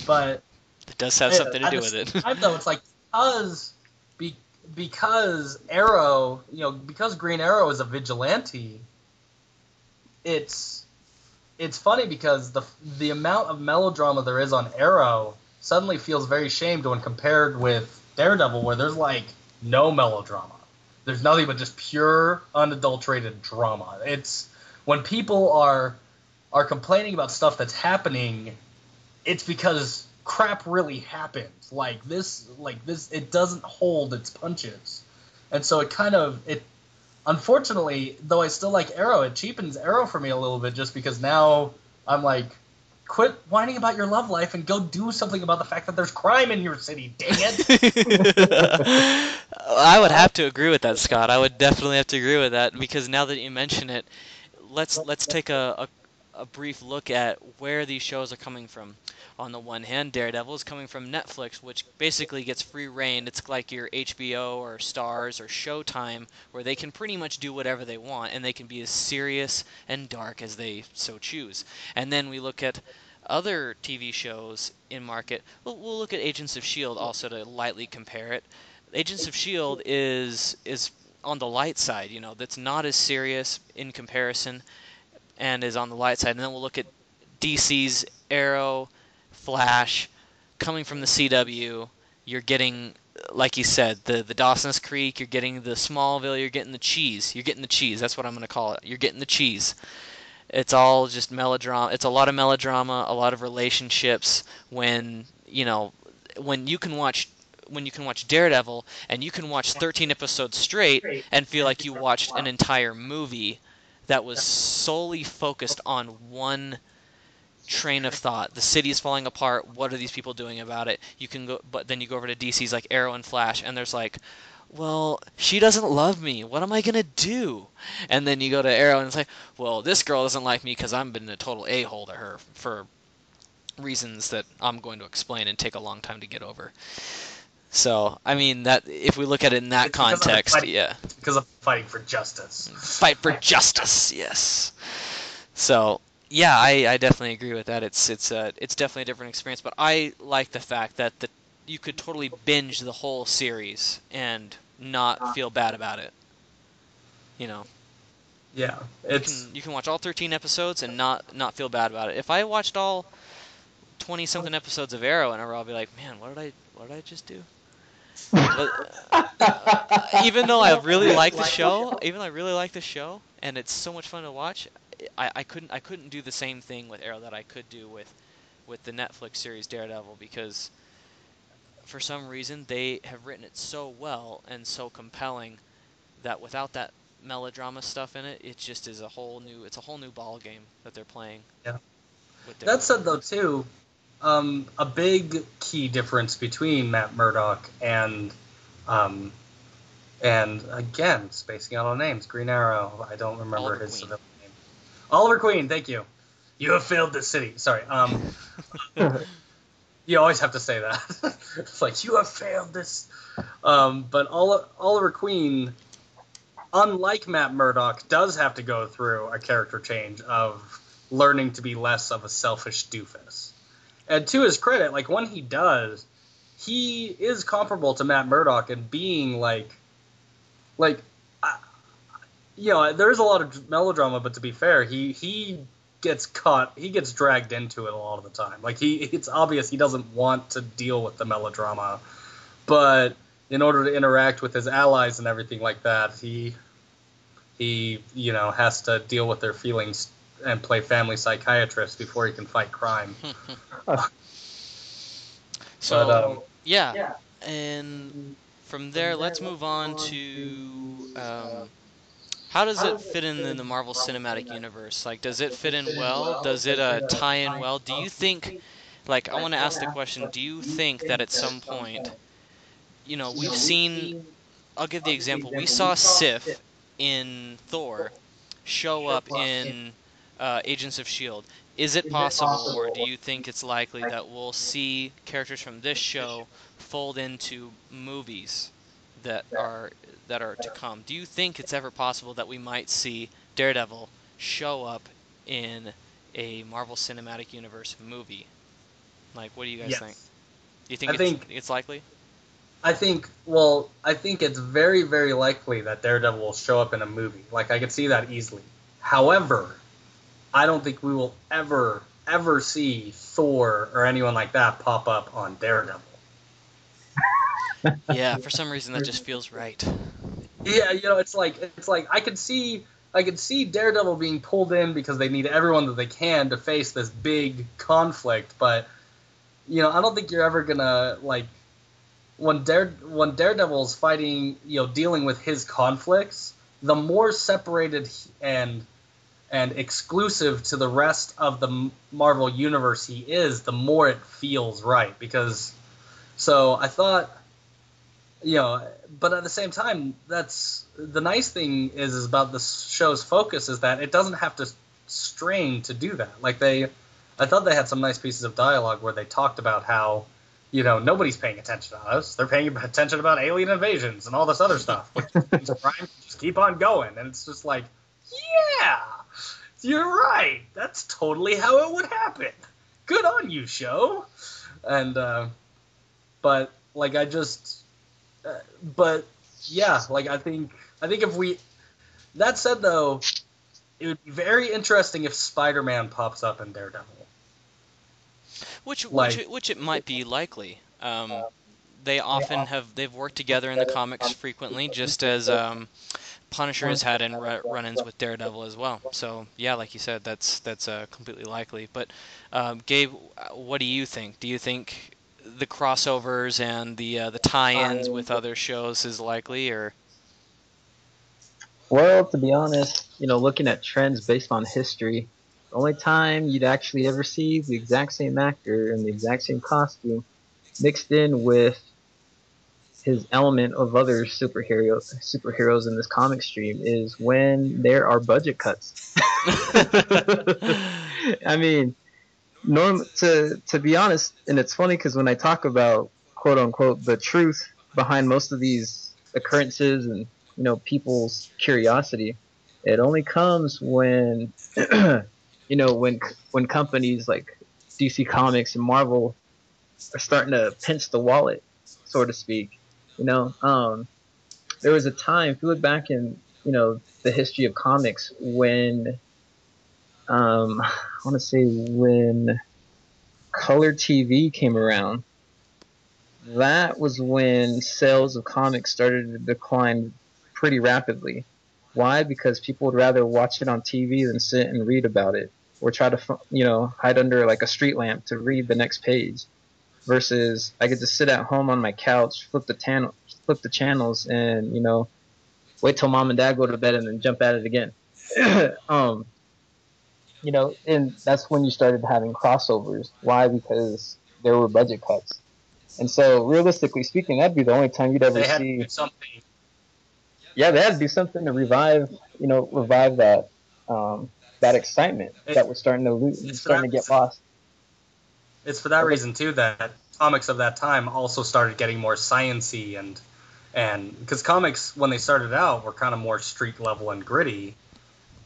but it does have yeah, something to do with it. time, though, it's like because be, because Arrow, you know, because Green Arrow is a vigilante. It's it's funny because the the amount of melodrama there is on Arrow suddenly feels very shamed when compared with Daredevil, where there's like no melodrama. There's nothing but just pure, unadulterated drama. It's when people are are complaining about stuff that's happening, it's because crap really happened. Like this, like this, it doesn't hold its punches, and so it kind of it. Unfortunately, though, I still like Arrow. It cheapens Arrow for me a little bit, just because now I'm like, quit whining about your love life and go do something about the fact that there's crime in your city. Dang it! [LAUGHS] I would have to agree with that, Scott. I would definitely have to agree with that because now that you mention it, let's let's take a, a, a brief look at where these shows are coming from. On the one hand, Daredevil is coming from Netflix, which basically gets free reign. It's like your HBO or Starz or Showtime, where they can pretty much do whatever they want, and they can be as serious and dark as they so choose. And then we look at other TV shows in market. We'll, we'll look at Agents of Shield also to lightly compare it. Agents of Shield is is on the light side, you know, that's not as serious in comparison, and is on the light side. And then we'll look at DC's Arrow, Flash, coming from the CW. You're getting, like you said, the the Dawson's Creek. You're getting the Smallville. You're getting the cheese. You're getting the cheese. That's what I'm gonna call it. You're getting the cheese. It's all just melodrama. It's a lot of melodrama, a lot of relationships. When you know, when you can watch when you can watch Daredevil and you can watch 13 episodes straight and feel like you watched an entire movie that was solely focused on one train of thought. The city is falling apart. What are these people doing about it? You can go, but then you go over to DC's like Arrow and Flash, and there's like, well, she doesn't love me. What am I gonna do? And then you go to Arrow, and it's like, well, this girl doesn't like me because I've been a total a hole to her for reasons that I'm going to explain and take a long time to get over. So, I mean, that if we look at it in that because context, fight. yeah, because of fighting for justice. fight for justice. Yes. So yeah, I, I definitely agree with that. It's it's uh, it's definitely a different experience. But I like the fact that the you could totally binge the whole series and not feel bad about it. You know, Yeah, you it's can you can watch all 13 episodes and not not feel bad about it. If I watched all 20 something episodes of Arrow in a row, I'll be like, man, what did I what did I just do? But, uh, even though I [LAUGHS] really like the show, even though I really like the show, and it's so much fun to watch, I, I couldn't I couldn't do the same thing with Arrow that I could do with with the Netflix series Daredevil because for some reason they have written it so well and so compelling that without that melodrama stuff in it, it just is a whole new it's a whole new ball game that they're playing. Yeah. That said, though, too, um, a big key difference between Matt Murdock and, um, and again, spacing out on names, Green Arrow. I don't remember Oliver his Queen. civilian name. Oliver Queen. Thank you. You have failed the city. Sorry. Um, [LAUGHS] [LAUGHS] you always have to say that. [LAUGHS] it's like you have failed this. Um, but Oliver Queen, unlike Matt Murdock, does have to go through a character change of learning to be less of a selfish doofus. And to his credit, like when he does, he is comparable to Matt Murdock in being like, like, I, you know, there's a lot of melodrama, but to be fair, he he gets caught, he gets dragged into it a lot of the time. Like he, it's obvious he doesn't want to deal with the melodrama, but in order to interact with his allies and everything like that, he he you know has to deal with their feelings and play family psychiatrist before he can fight crime. [LAUGHS] so but, um, yeah. and from there, let's move on to um, how does it fit in, in the Marvel Cinematic Universe? Like, does it fit in well? Does it uh, tie in well? Do you think, like, I want to ask the question: Do you think that at some point, you know, we've seen? I'll give the example. We saw Sif in Thor show up in uh, Agents of Shield. Is it possible, or do you think it's likely that we'll see characters from this show fold into movies that are that are to come? Do you think it's ever possible that we might see Daredevil show up in a Marvel Cinematic Universe movie? Like, what do you guys Yes. think? Do you think I it's, think- it's likely? I think, well, I think it's very, very likely that Daredevil will show up in a movie. Like, I could see that easily. However, I don't think we will ever, ever see Thor or anyone like that pop up on Daredevil. Yeah, for some [LAUGHS] reason that just feels right. Yeah, you know, it's like it's like I could see I could see Daredevil being pulled in because they need everyone that they can to face this big conflict, but you know, I don't think you're ever gonna like when Dare when Daredevil's fighting, you know, dealing with his conflicts, the more separated and and exclusive to the rest of the Marvel universe he is, the more it feels right because so I thought you know but at the same time that's the nice thing is, is about the show's focus is that it doesn't have to strain to do that. Like they i thought they had some nice pieces of dialogue where they talked about how you know nobody's paying attention to us. They're paying [LAUGHS] attention about alien invasions and all this other stuff which [LAUGHS] means crime can just keep on going. And it's just like yeah you're right. That's totally how it would happen. Good on you show. And uh, but like i just uh, but yeah, like I think I think if we that said though, it would be very interesting if Spider-Man pops up in Daredevil. Which Like- which which it might be likely. Um, they often have they've worked together in the comics frequently, just as um, Punisher has had in run-ins with Daredevil as well. So yeah, like you said, that's that's uh, completely likely. But um, Gabe, uh, what do you think? Do you think the crossovers and the uh, the tie-ins with other shows is likely, or Well, to be honest, you know, looking at trends based on history, the only time you'd actually ever see the exact same actor in the exact same costume mixed in with his element of other superhero superheroes in this comic stream is when there are budget cuts. [LAUGHS] [LAUGHS] I mean, norm to to be honest, and it's funny because when I talk about quote unquote the truth behind most of these occurrences and you know people's curiosity, it only comes when [CLEARS THROAT] you know when when companies like DC Comics and Marvel are starting to pinch the wallet, so to speak. You know, um, there was a time if you look back in you know the history of comics when um, I want to say when color TV came around. That was when sales of comics started to decline pretty rapidly. Why? Because people would rather watch it on TV than sit and read about it, or try to you know hide under like a street lamp to read the next page. Versus, I get to sit at home on my couch, flip the tan- flip the channels, and you know, wait till mom and dad go to bed and then jump at it again. [CLEARS THROAT] um, you know, and that's when you started having crossovers. Why? Because there were budget cuts. And so, realistically speaking, that'd be the only time you'd ever They had to see. do something. Yeah, they had to do something to revive, you know, revive that um, that excitement It- that was starting to lose, starting to get lost. It's for that reason too that comics of that time also started getting more sciency and and because comics when they started out were kind of more street level and gritty,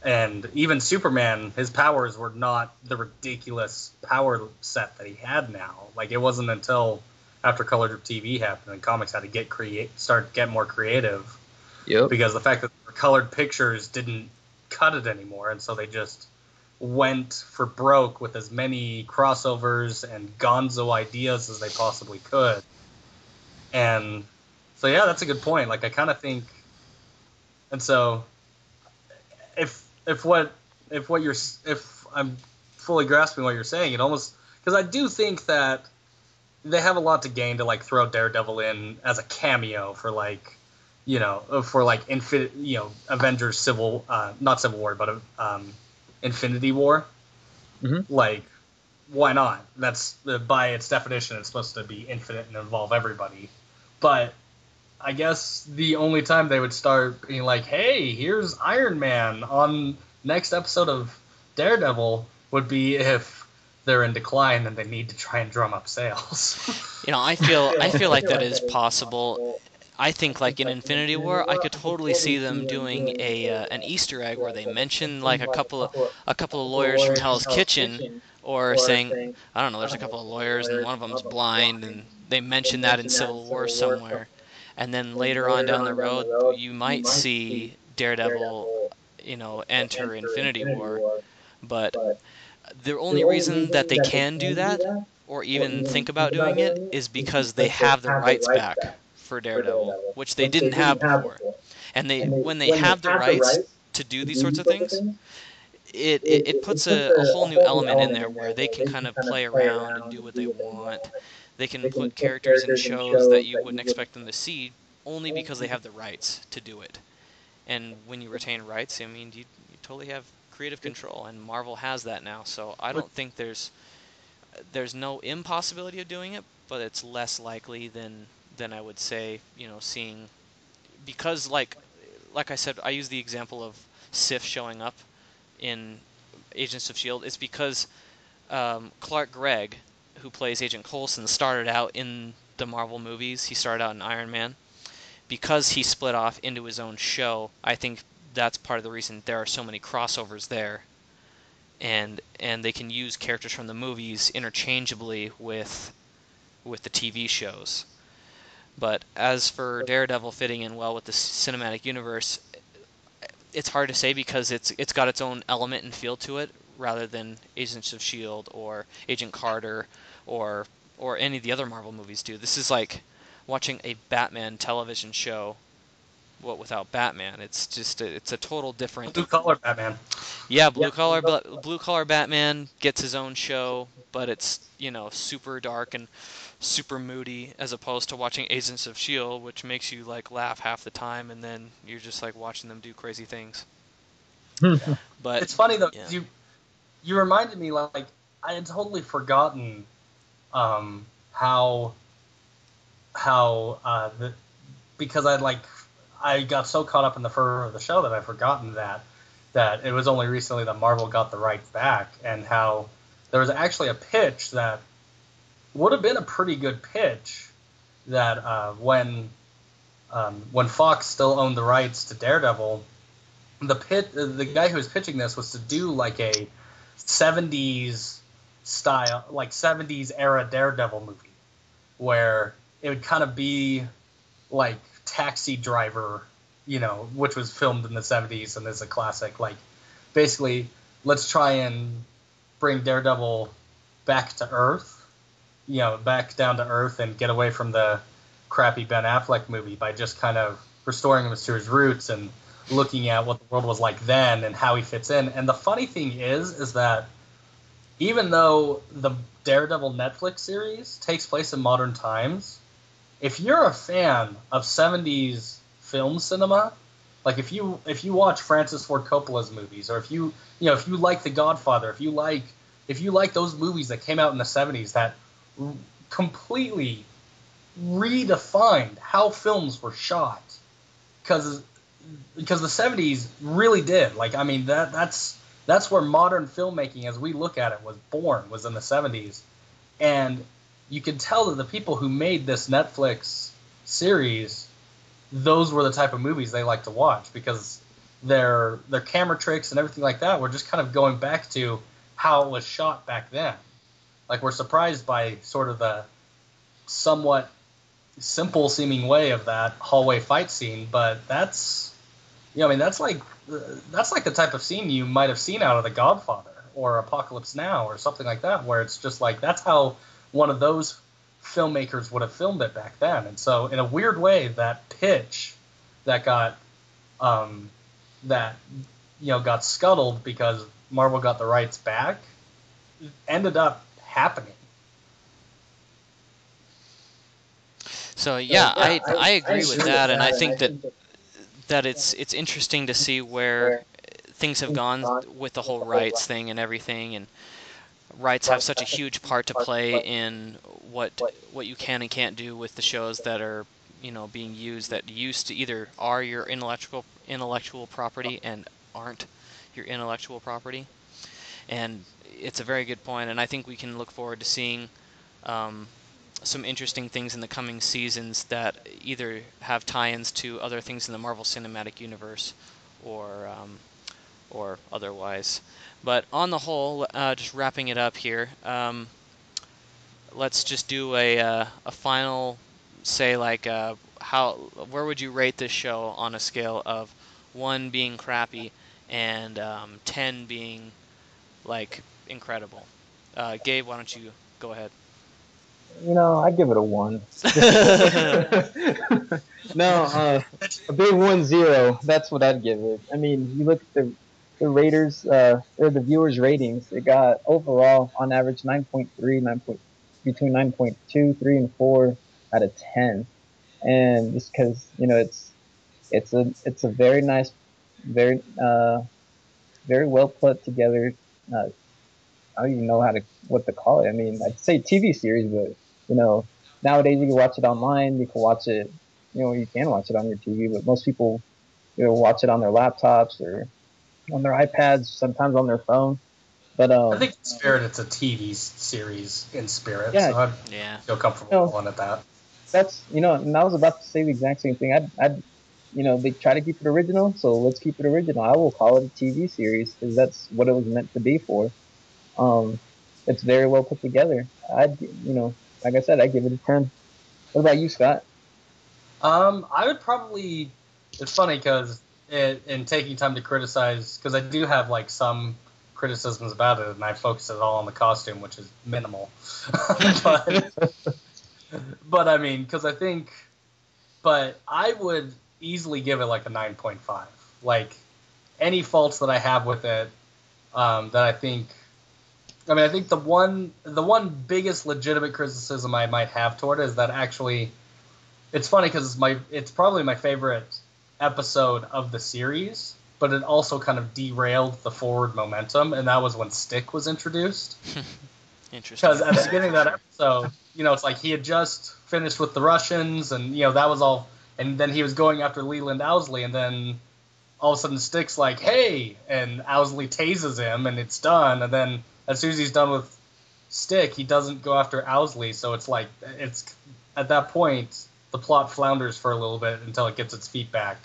and even Superman, his powers were not the ridiculous power set that he had now. Like it wasn't until after color TV happened and comics had to get create start get more creative Yep. because the fact that colored pictures didn't cut it anymore, and so they just went for broke with as many crossovers and gonzo ideas as they possibly could. And so, yeah, that's a good point. Like, I kind of think, and so if if what if what you're if I'm fully grasping what you're saying, it almost because I do think that they have a lot to gain to like throw Daredevil in as a cameo for like you know, for like Infinite, you know, Avengers Civil, uh, not Civil War, but um, Infinity War. Mm-hmm. Like, why not? That's uh, by its definition, it's supposed to be infinite and involve everybody. But I guess the only time they would start being like, "Hey, here's Iron Man on next episode of Daredevil," would be if they're in decline and they need to try and drum up sales. [LAUGHS] You know, I feel [LAUGHS] I feel like that is [LAUGHS] possible. I think like in Infinity War, I could totally see them doing a uh, an Easter egg where they mention like a couple of a couple of lawyers from Hell's Kitchen, or saying I don't know, there's a couple of lawyers and one of them's blind, and they mention that in Civil War somewhere, and then later on down the road, you might see Daredevil, you know, uh, enter Infinity War, but the only reason that they can do that or even think about doing it is because they have the rights back for Daredevil, which they didn't have before. And they when they have the rights to do these sorts of things, it, it, it puts a, a whole new element in there where they can kind of play around and do what they want. They can put characters in shows that you wouldn't expect them to see only because they have the rights to do it. And when you retain rights, I mean, you, you totally have creative control, and Marvel has that now. So I don't think there's there's no impossibility of doing it, but it's less likely than than I would say, you know, seeing because like like I said, I use the example of Sif showing up in Agents of Shield. It's because um, Clark Gregg, who plays Agent Coulson, started out in the Marvel movies. He started out in Iron Man. Because he split off into his own show, I think that's part of the reason there are so many crossovers there and and they can use characters from the movies interchangeably with with the TV shows. But as for Daredevil fitting in well with the cinematic universe, it's hard to say because it's it's got its own element and feel to it rather than Agents of Shield or Agent Carter or or any of the other Marvel movies do. This is like watching a Batman television show what without Batman. It's just a, it's a total different Blue collar Batman. yeah, blue Yeah. collar Bla- blue collar Batman gets his own show, but it's you know super dark and super moody as opposed to watching Agents of Shield, which makes you like laugh half the time, and then you're just like watching them do crazy things. [LAUGHS] But It's funny though. yeah. You you reminded me like I had totally forgotten um, how how uh, the because I like I got so caught up in the fervor of the show that I've forgotten that that it was only recently that Marvel got the rights back and how there was actually a pitch that would have been a pretty good pitch that uh, when um, when Fox still owned the rights to Daredevil the pit the guy who was pitching this was to do like a 70s style like 70s era daredevil movie where it would kind of be like taxi driver you know which was filmed in the 70s and is a classic like basically let's try and bring daredevil back to earth you know back down to earth and get away from the crappy ben affleck movie by just kind of restoring him to his roots and looking at what the world was like then and how he fits in. And the funny thing is, is that even though the Daredevil Netflix series takes place in modern times, if you're a fan of 70s film cinema, like if you if you watch Francis Ford Coppola's movies, or if you you know if you like The Godfather, if you like if you like those movies that came out in the 70s that completely redefined how films were shot, because because the 70s really did. Like I mean that that's that's where modern filmmaking, as we look at it, was born was in the 70s, and you can tell that the people who made this Netflix series those were the type of movies they like to watch because their their camera tricks and everything like that were just kind of going back to how it was shot back then. Like we're surprised by sort of the somewhat simple seeming way of that hallway fight scene, but that's you know, I mean that's like that's like the type of scene you might have seen out of The Godfather or Apocalypse Now or something like that, where it's just like that's how one of those filmmakers would have filmed it back then. And so, in a weird way, that pitch that got um, that you know got scuttled because Marvel got the rights back ended up happening. So yeah, I, I agree with that, and I think that that it's it's interesting to see where things have gone with the whole rights thing and everything, and rights have such a huge part to play in what what you can and can't do with the shows that are you know being used that used to either are your intellectual intellectual property and aren't your intellectual property. And it's a very good point and i think we can look forward to seeing um, some interesting things in the coming seasons that either have tie-ins to other things in the marvel cinematic universe or um, or otherwise but on the whole uh, just wrapping it up here um, let's just do a uh, a final say like uh, how where would you rate this show on a scale of one being crappy and um, ten being like incredible? Uh, Gabe, why don't you go ahead? You know, I give it a one. [LAUGHS] no, uh, a big one zero. That's what I'd give it. I mean, you look at the the raters uh, or the viewers ratings. It got overall on average 9.3, 9.3 between 9.2, 3, and 4 out of 10. And just because, you know, it's, it's a, it's a very nice, very, uh, very well put together, uh, I don't even know how to, what to call it. I mean, I'd say TV series, but, you know, nowadays you can watch it online, you can watch it, you know, you can watch it on your TV, but most people, you know, watch it on their laptops or on their iPads, sometimes on their phone. But um, I think in spirit, it's a TV series in spirit. Yeah. so I'd Yeah. feel comfortable No. calling it that. that's you know, and I was about to say the exact same thing. I'd, I'd you know, they try to keep it original, so let's keep it original. I will call it a TV series because that's what it was meant to be for. Um, it's very well put together. I'd, you know, like I said, I give it a ten. What about you, Scott? Um, I would probably. It's funny because it, in taking time to criticize, because I do have like some criticisms about it, and I focus it all on the costume, which is minimal. [LAUGHS] but, but I mean, because I think, but I would easily give it like a nine point five. Like any faults that I have with it, um, that I think. I mean, I think the one the one biggest legitimate criticism I might have toward it is that actually, it's funny because it's my it's probably my favorite episode of the series, but it also kind of derailed the forward momentum, and that was when Stick was introduced. [LAUGHS] Interesting. Because at the beginning of that episode, you know, it's like he had just finished with the Russians, and you know that was all, and then he was going after Leland Owsley, and then all of a sudden Stick's like, "Hey," and Owsley tases him, and it's done, and then as soon as he's done with Stick, he doesn't go after Owsley, so it's like it's at that point the plot flounders for a little bit until it gets its feet back,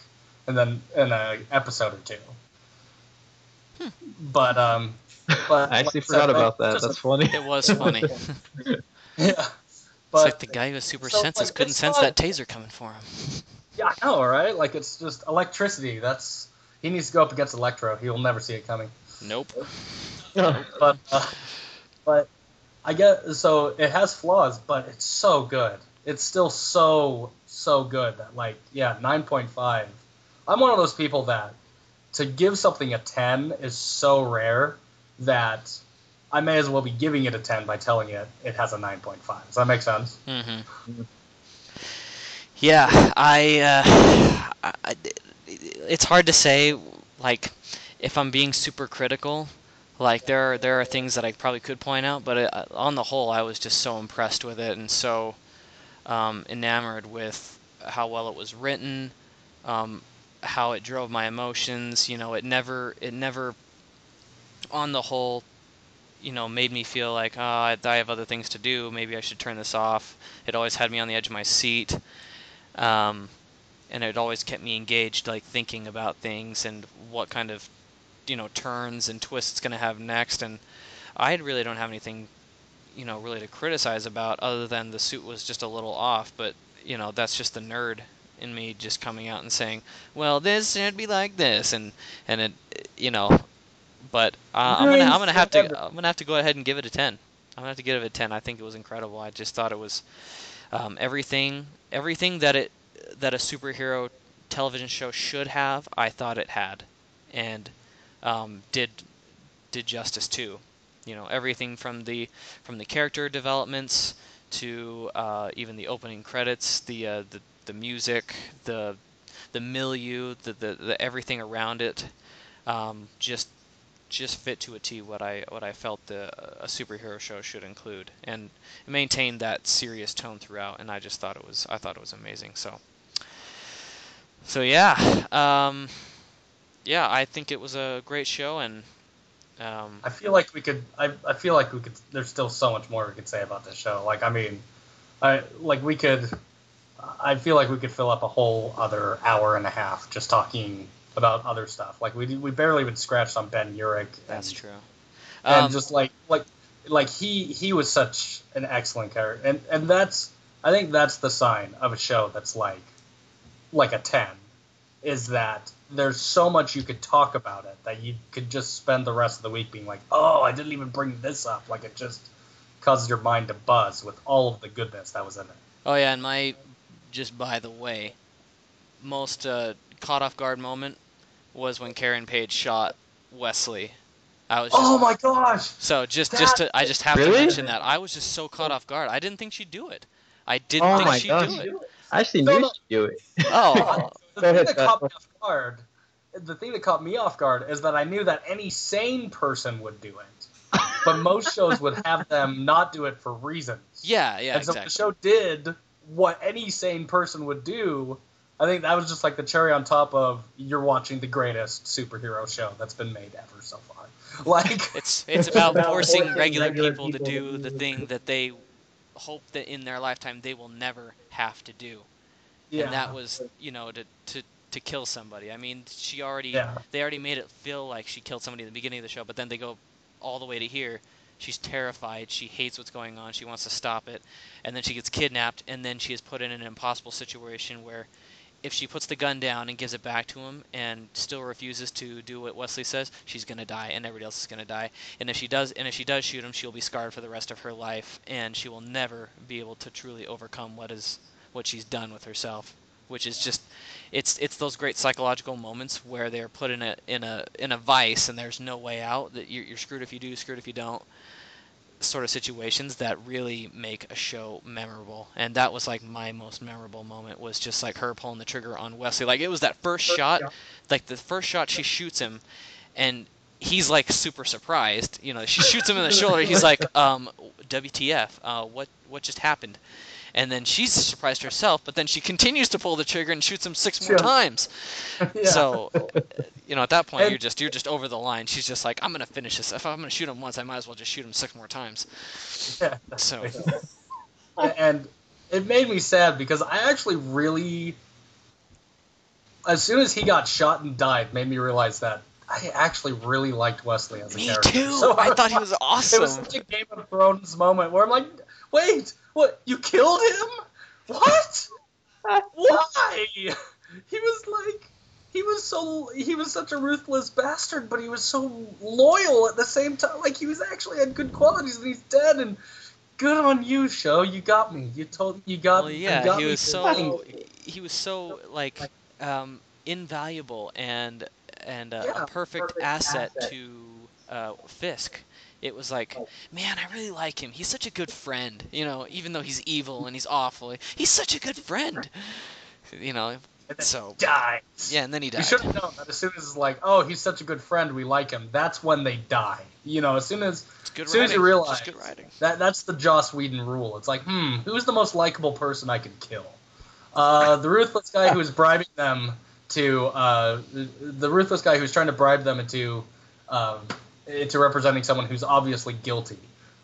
and then in an episode or two. But um, but I actually like forgot said, about that. just That's funny. it was funny. [LAUGHS] yeah. it's But like the guy who has super so, senses like, couldn't sense not- that taser coming for him. [LAUGHS] yeah, I know, right? Like it's just electricity. That's he needs to go up against Electro. He will never see it coming. Nope. [LAUGHS] But uh, but I get so it has flaws, but it's so good. It's still so so good that like yeah, nine point five I'm one of those people that to give something a 10 is so rare that I may as well be giving it a 10 by telling it it has a 9.5. Does that make sense? Mm-hmm. Yeah, I, uh, I, I- It's hard to say, like, if I'm being super critical. Like there are there are things that I probably could point out, but uh on the whole, I was just so impressed with it and so um, enamored with how well it was written, um, how it drove my emotions. You know, it never it never, on the whole, you know, made me feel like oh, I, I have other things to do. Maybe I should turn this off. It always had me on the edge of my seat, um, and it always kept me engaged, like thinking about things and what kind of, you know, turns and twists it's going to have next. And I really don't have anything, you know, really to criticize about other than the suit was just a little off. But you know, that's just the nerd in me just coming out and saying, well, this should be like this, and and it, you know. But uh, I'm gonna I'm gonna have to I'm gonna have to go ahead and give it a ten. I'm gonna have to give it a ten. I think it was incredible. I just thought it was um, everything everything that it that a superhero television show should have. I thought it had, and um, did did justice to. You know everything from the from the character developments to uh, even the opening credits, the uh, the the music, the the milieu, the the, the everything around it, um, just just fit to a T what I what I felt the a superhero show should include, and maintained that serious tone throughout. And I just thought it was I thought it was amazing. So so yeah, um, yeah, I think it was a great show, and um, I feel like we could. I, I feel like we could. There's still so much more we could say about this show. Like I mean, I like we could. I feel like we could fill up a whole other hour and a half just talking about other stuff. Like we we barely even scratched on Ben Urich. And, that's true. And Um, just like like like he he was such an excellent character, and and that's I think that's the sign of a show that's like like a ten, is that there's so much you could talk about it that you could just spend the rest of the week being like, oh, I didn't even bring this up. Like it just causes your mind to buzz with all of the goodness that was in it. Oh yeah, and my just by the way, most uh, caught off guard moment was when Karen Page shot Wesley. I was just Oh my gosh! so just just to I just have to mention that I was just so caught off guard. I didn't think she'd do it. I didn't Oh think my she'd gosh. do it. I actually No, knew no. she'd do it. Oh, [LAUGHS] the thing that caught me off guard, the thing that caught me off guard is that I knew that any sane person would do it, but most shows would have them not do it for reasons. yeah, yeah, and so exactly. the show did what any sane person would do. I think that was just like the cherry on top of you're watching the greatest superhero show that's been made ever so far. [LAUGHS] Like, It's it's about about [LAUGHS] forcing forcing regular regular people to people to do do the the thing thing. that they hope that in their lifetime they will never have to do. Yeah, And that was, you know, to to to kill somebody. I mean, she already yeah, they already made it feel like she killed somebody at the beginning of the show, but then they go all the way to here. She's terrified. She hates what's going on. She wants to stop it, and then she gets kidnapped, and then she is put in an impossible situation where, if she puts the gun down and gives it back to him, and still refuses to do what Wesley says, she's gonna die, and everybody else is gonna die. And if she does, and if she does shoot him, she'll be scarred for the rest of her life, and she will never be able to truly overcome what is what she's done with herself, which is just it's it's those great psychological moments where they're put in a in a in a vice and there's no way out that you're, you're screwed if you do screwed if you don't sort of situations that really make a show memorable. And that was like my most memorable moment was just like her pulling the trigger on wesley. Like it was that first shot like the first shot she shoots him and he's like super surprised. You know she shoots him in the shoulder. He's like um wtf uh, what what just happened and then she's surprised herself but then she continues to pull the trigger and shoots him six more Sure. times [LAUGHS] yeah. so, you know, at that point, And- you're just you're just over the line. She's just like, I'm gonna finish this. If I'm gonna shoot him once, I might as well just shoot him six more times. Yeah, So, [LAUGHS] and it made me sad because I actually really, as soon as he got shot and died, made me realize that I actually really liked Wesley as a me character. too. So I thought he [LAUGHS] was awesome. It was such a Game of Thrones moment where I'm like, wait, what? You killed him? What? Why? He was like, he was so, he was such a ruthless bastard, but he was so loyal at the same time. Like he was actually had good qualities, and he's dead. And good on you, show. You got me. You told, you got. well, yeah, got he me was so he was so like um, invaluable and and uh, Yeah, a perfect, perfect asset, asset. to uh, Fisk. It was like, man, I really like him. He's such a good friend. You know, even though he's evil and he's awful, he's such a good friend. You know, so dies. yeah, and then he dies. You should have known that as soon as it's like, oh, he's such a good friend, we like him. That's when they die. You know, as soon as good as soon as you realize good writing. that that's the Joss Whedon rule. It's like, hmm, who's the most likable person I could kill? Uh, the ruthless guy who is [LAUGHS] bribing them to uh, the ruthless guy who's trying to bribe them into um, into representing someone who's obviously guilty,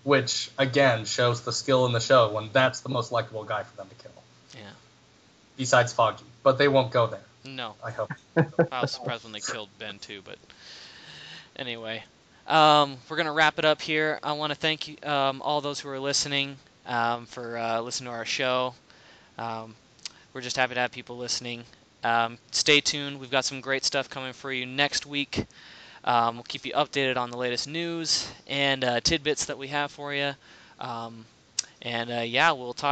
which again shows the skill in the show when that's the most likable guy for them to kill. Yeah. Besides Foggy, but they won't go there. No, I hope. [LAUGHS] I was surprised when they killed Ben too, but anyway, um, we're gonna wrap it up here. I want to thank you, um, all those who are listening um, for uh, listening to our show. Um, we're just happy to have people listening. Um, stay tuned. We've got some great stuff coming for you next week. Um, we'll keep you updated on the latest news and uh, tidbits that we have for you. Um, and uh, yeah, we'll talk.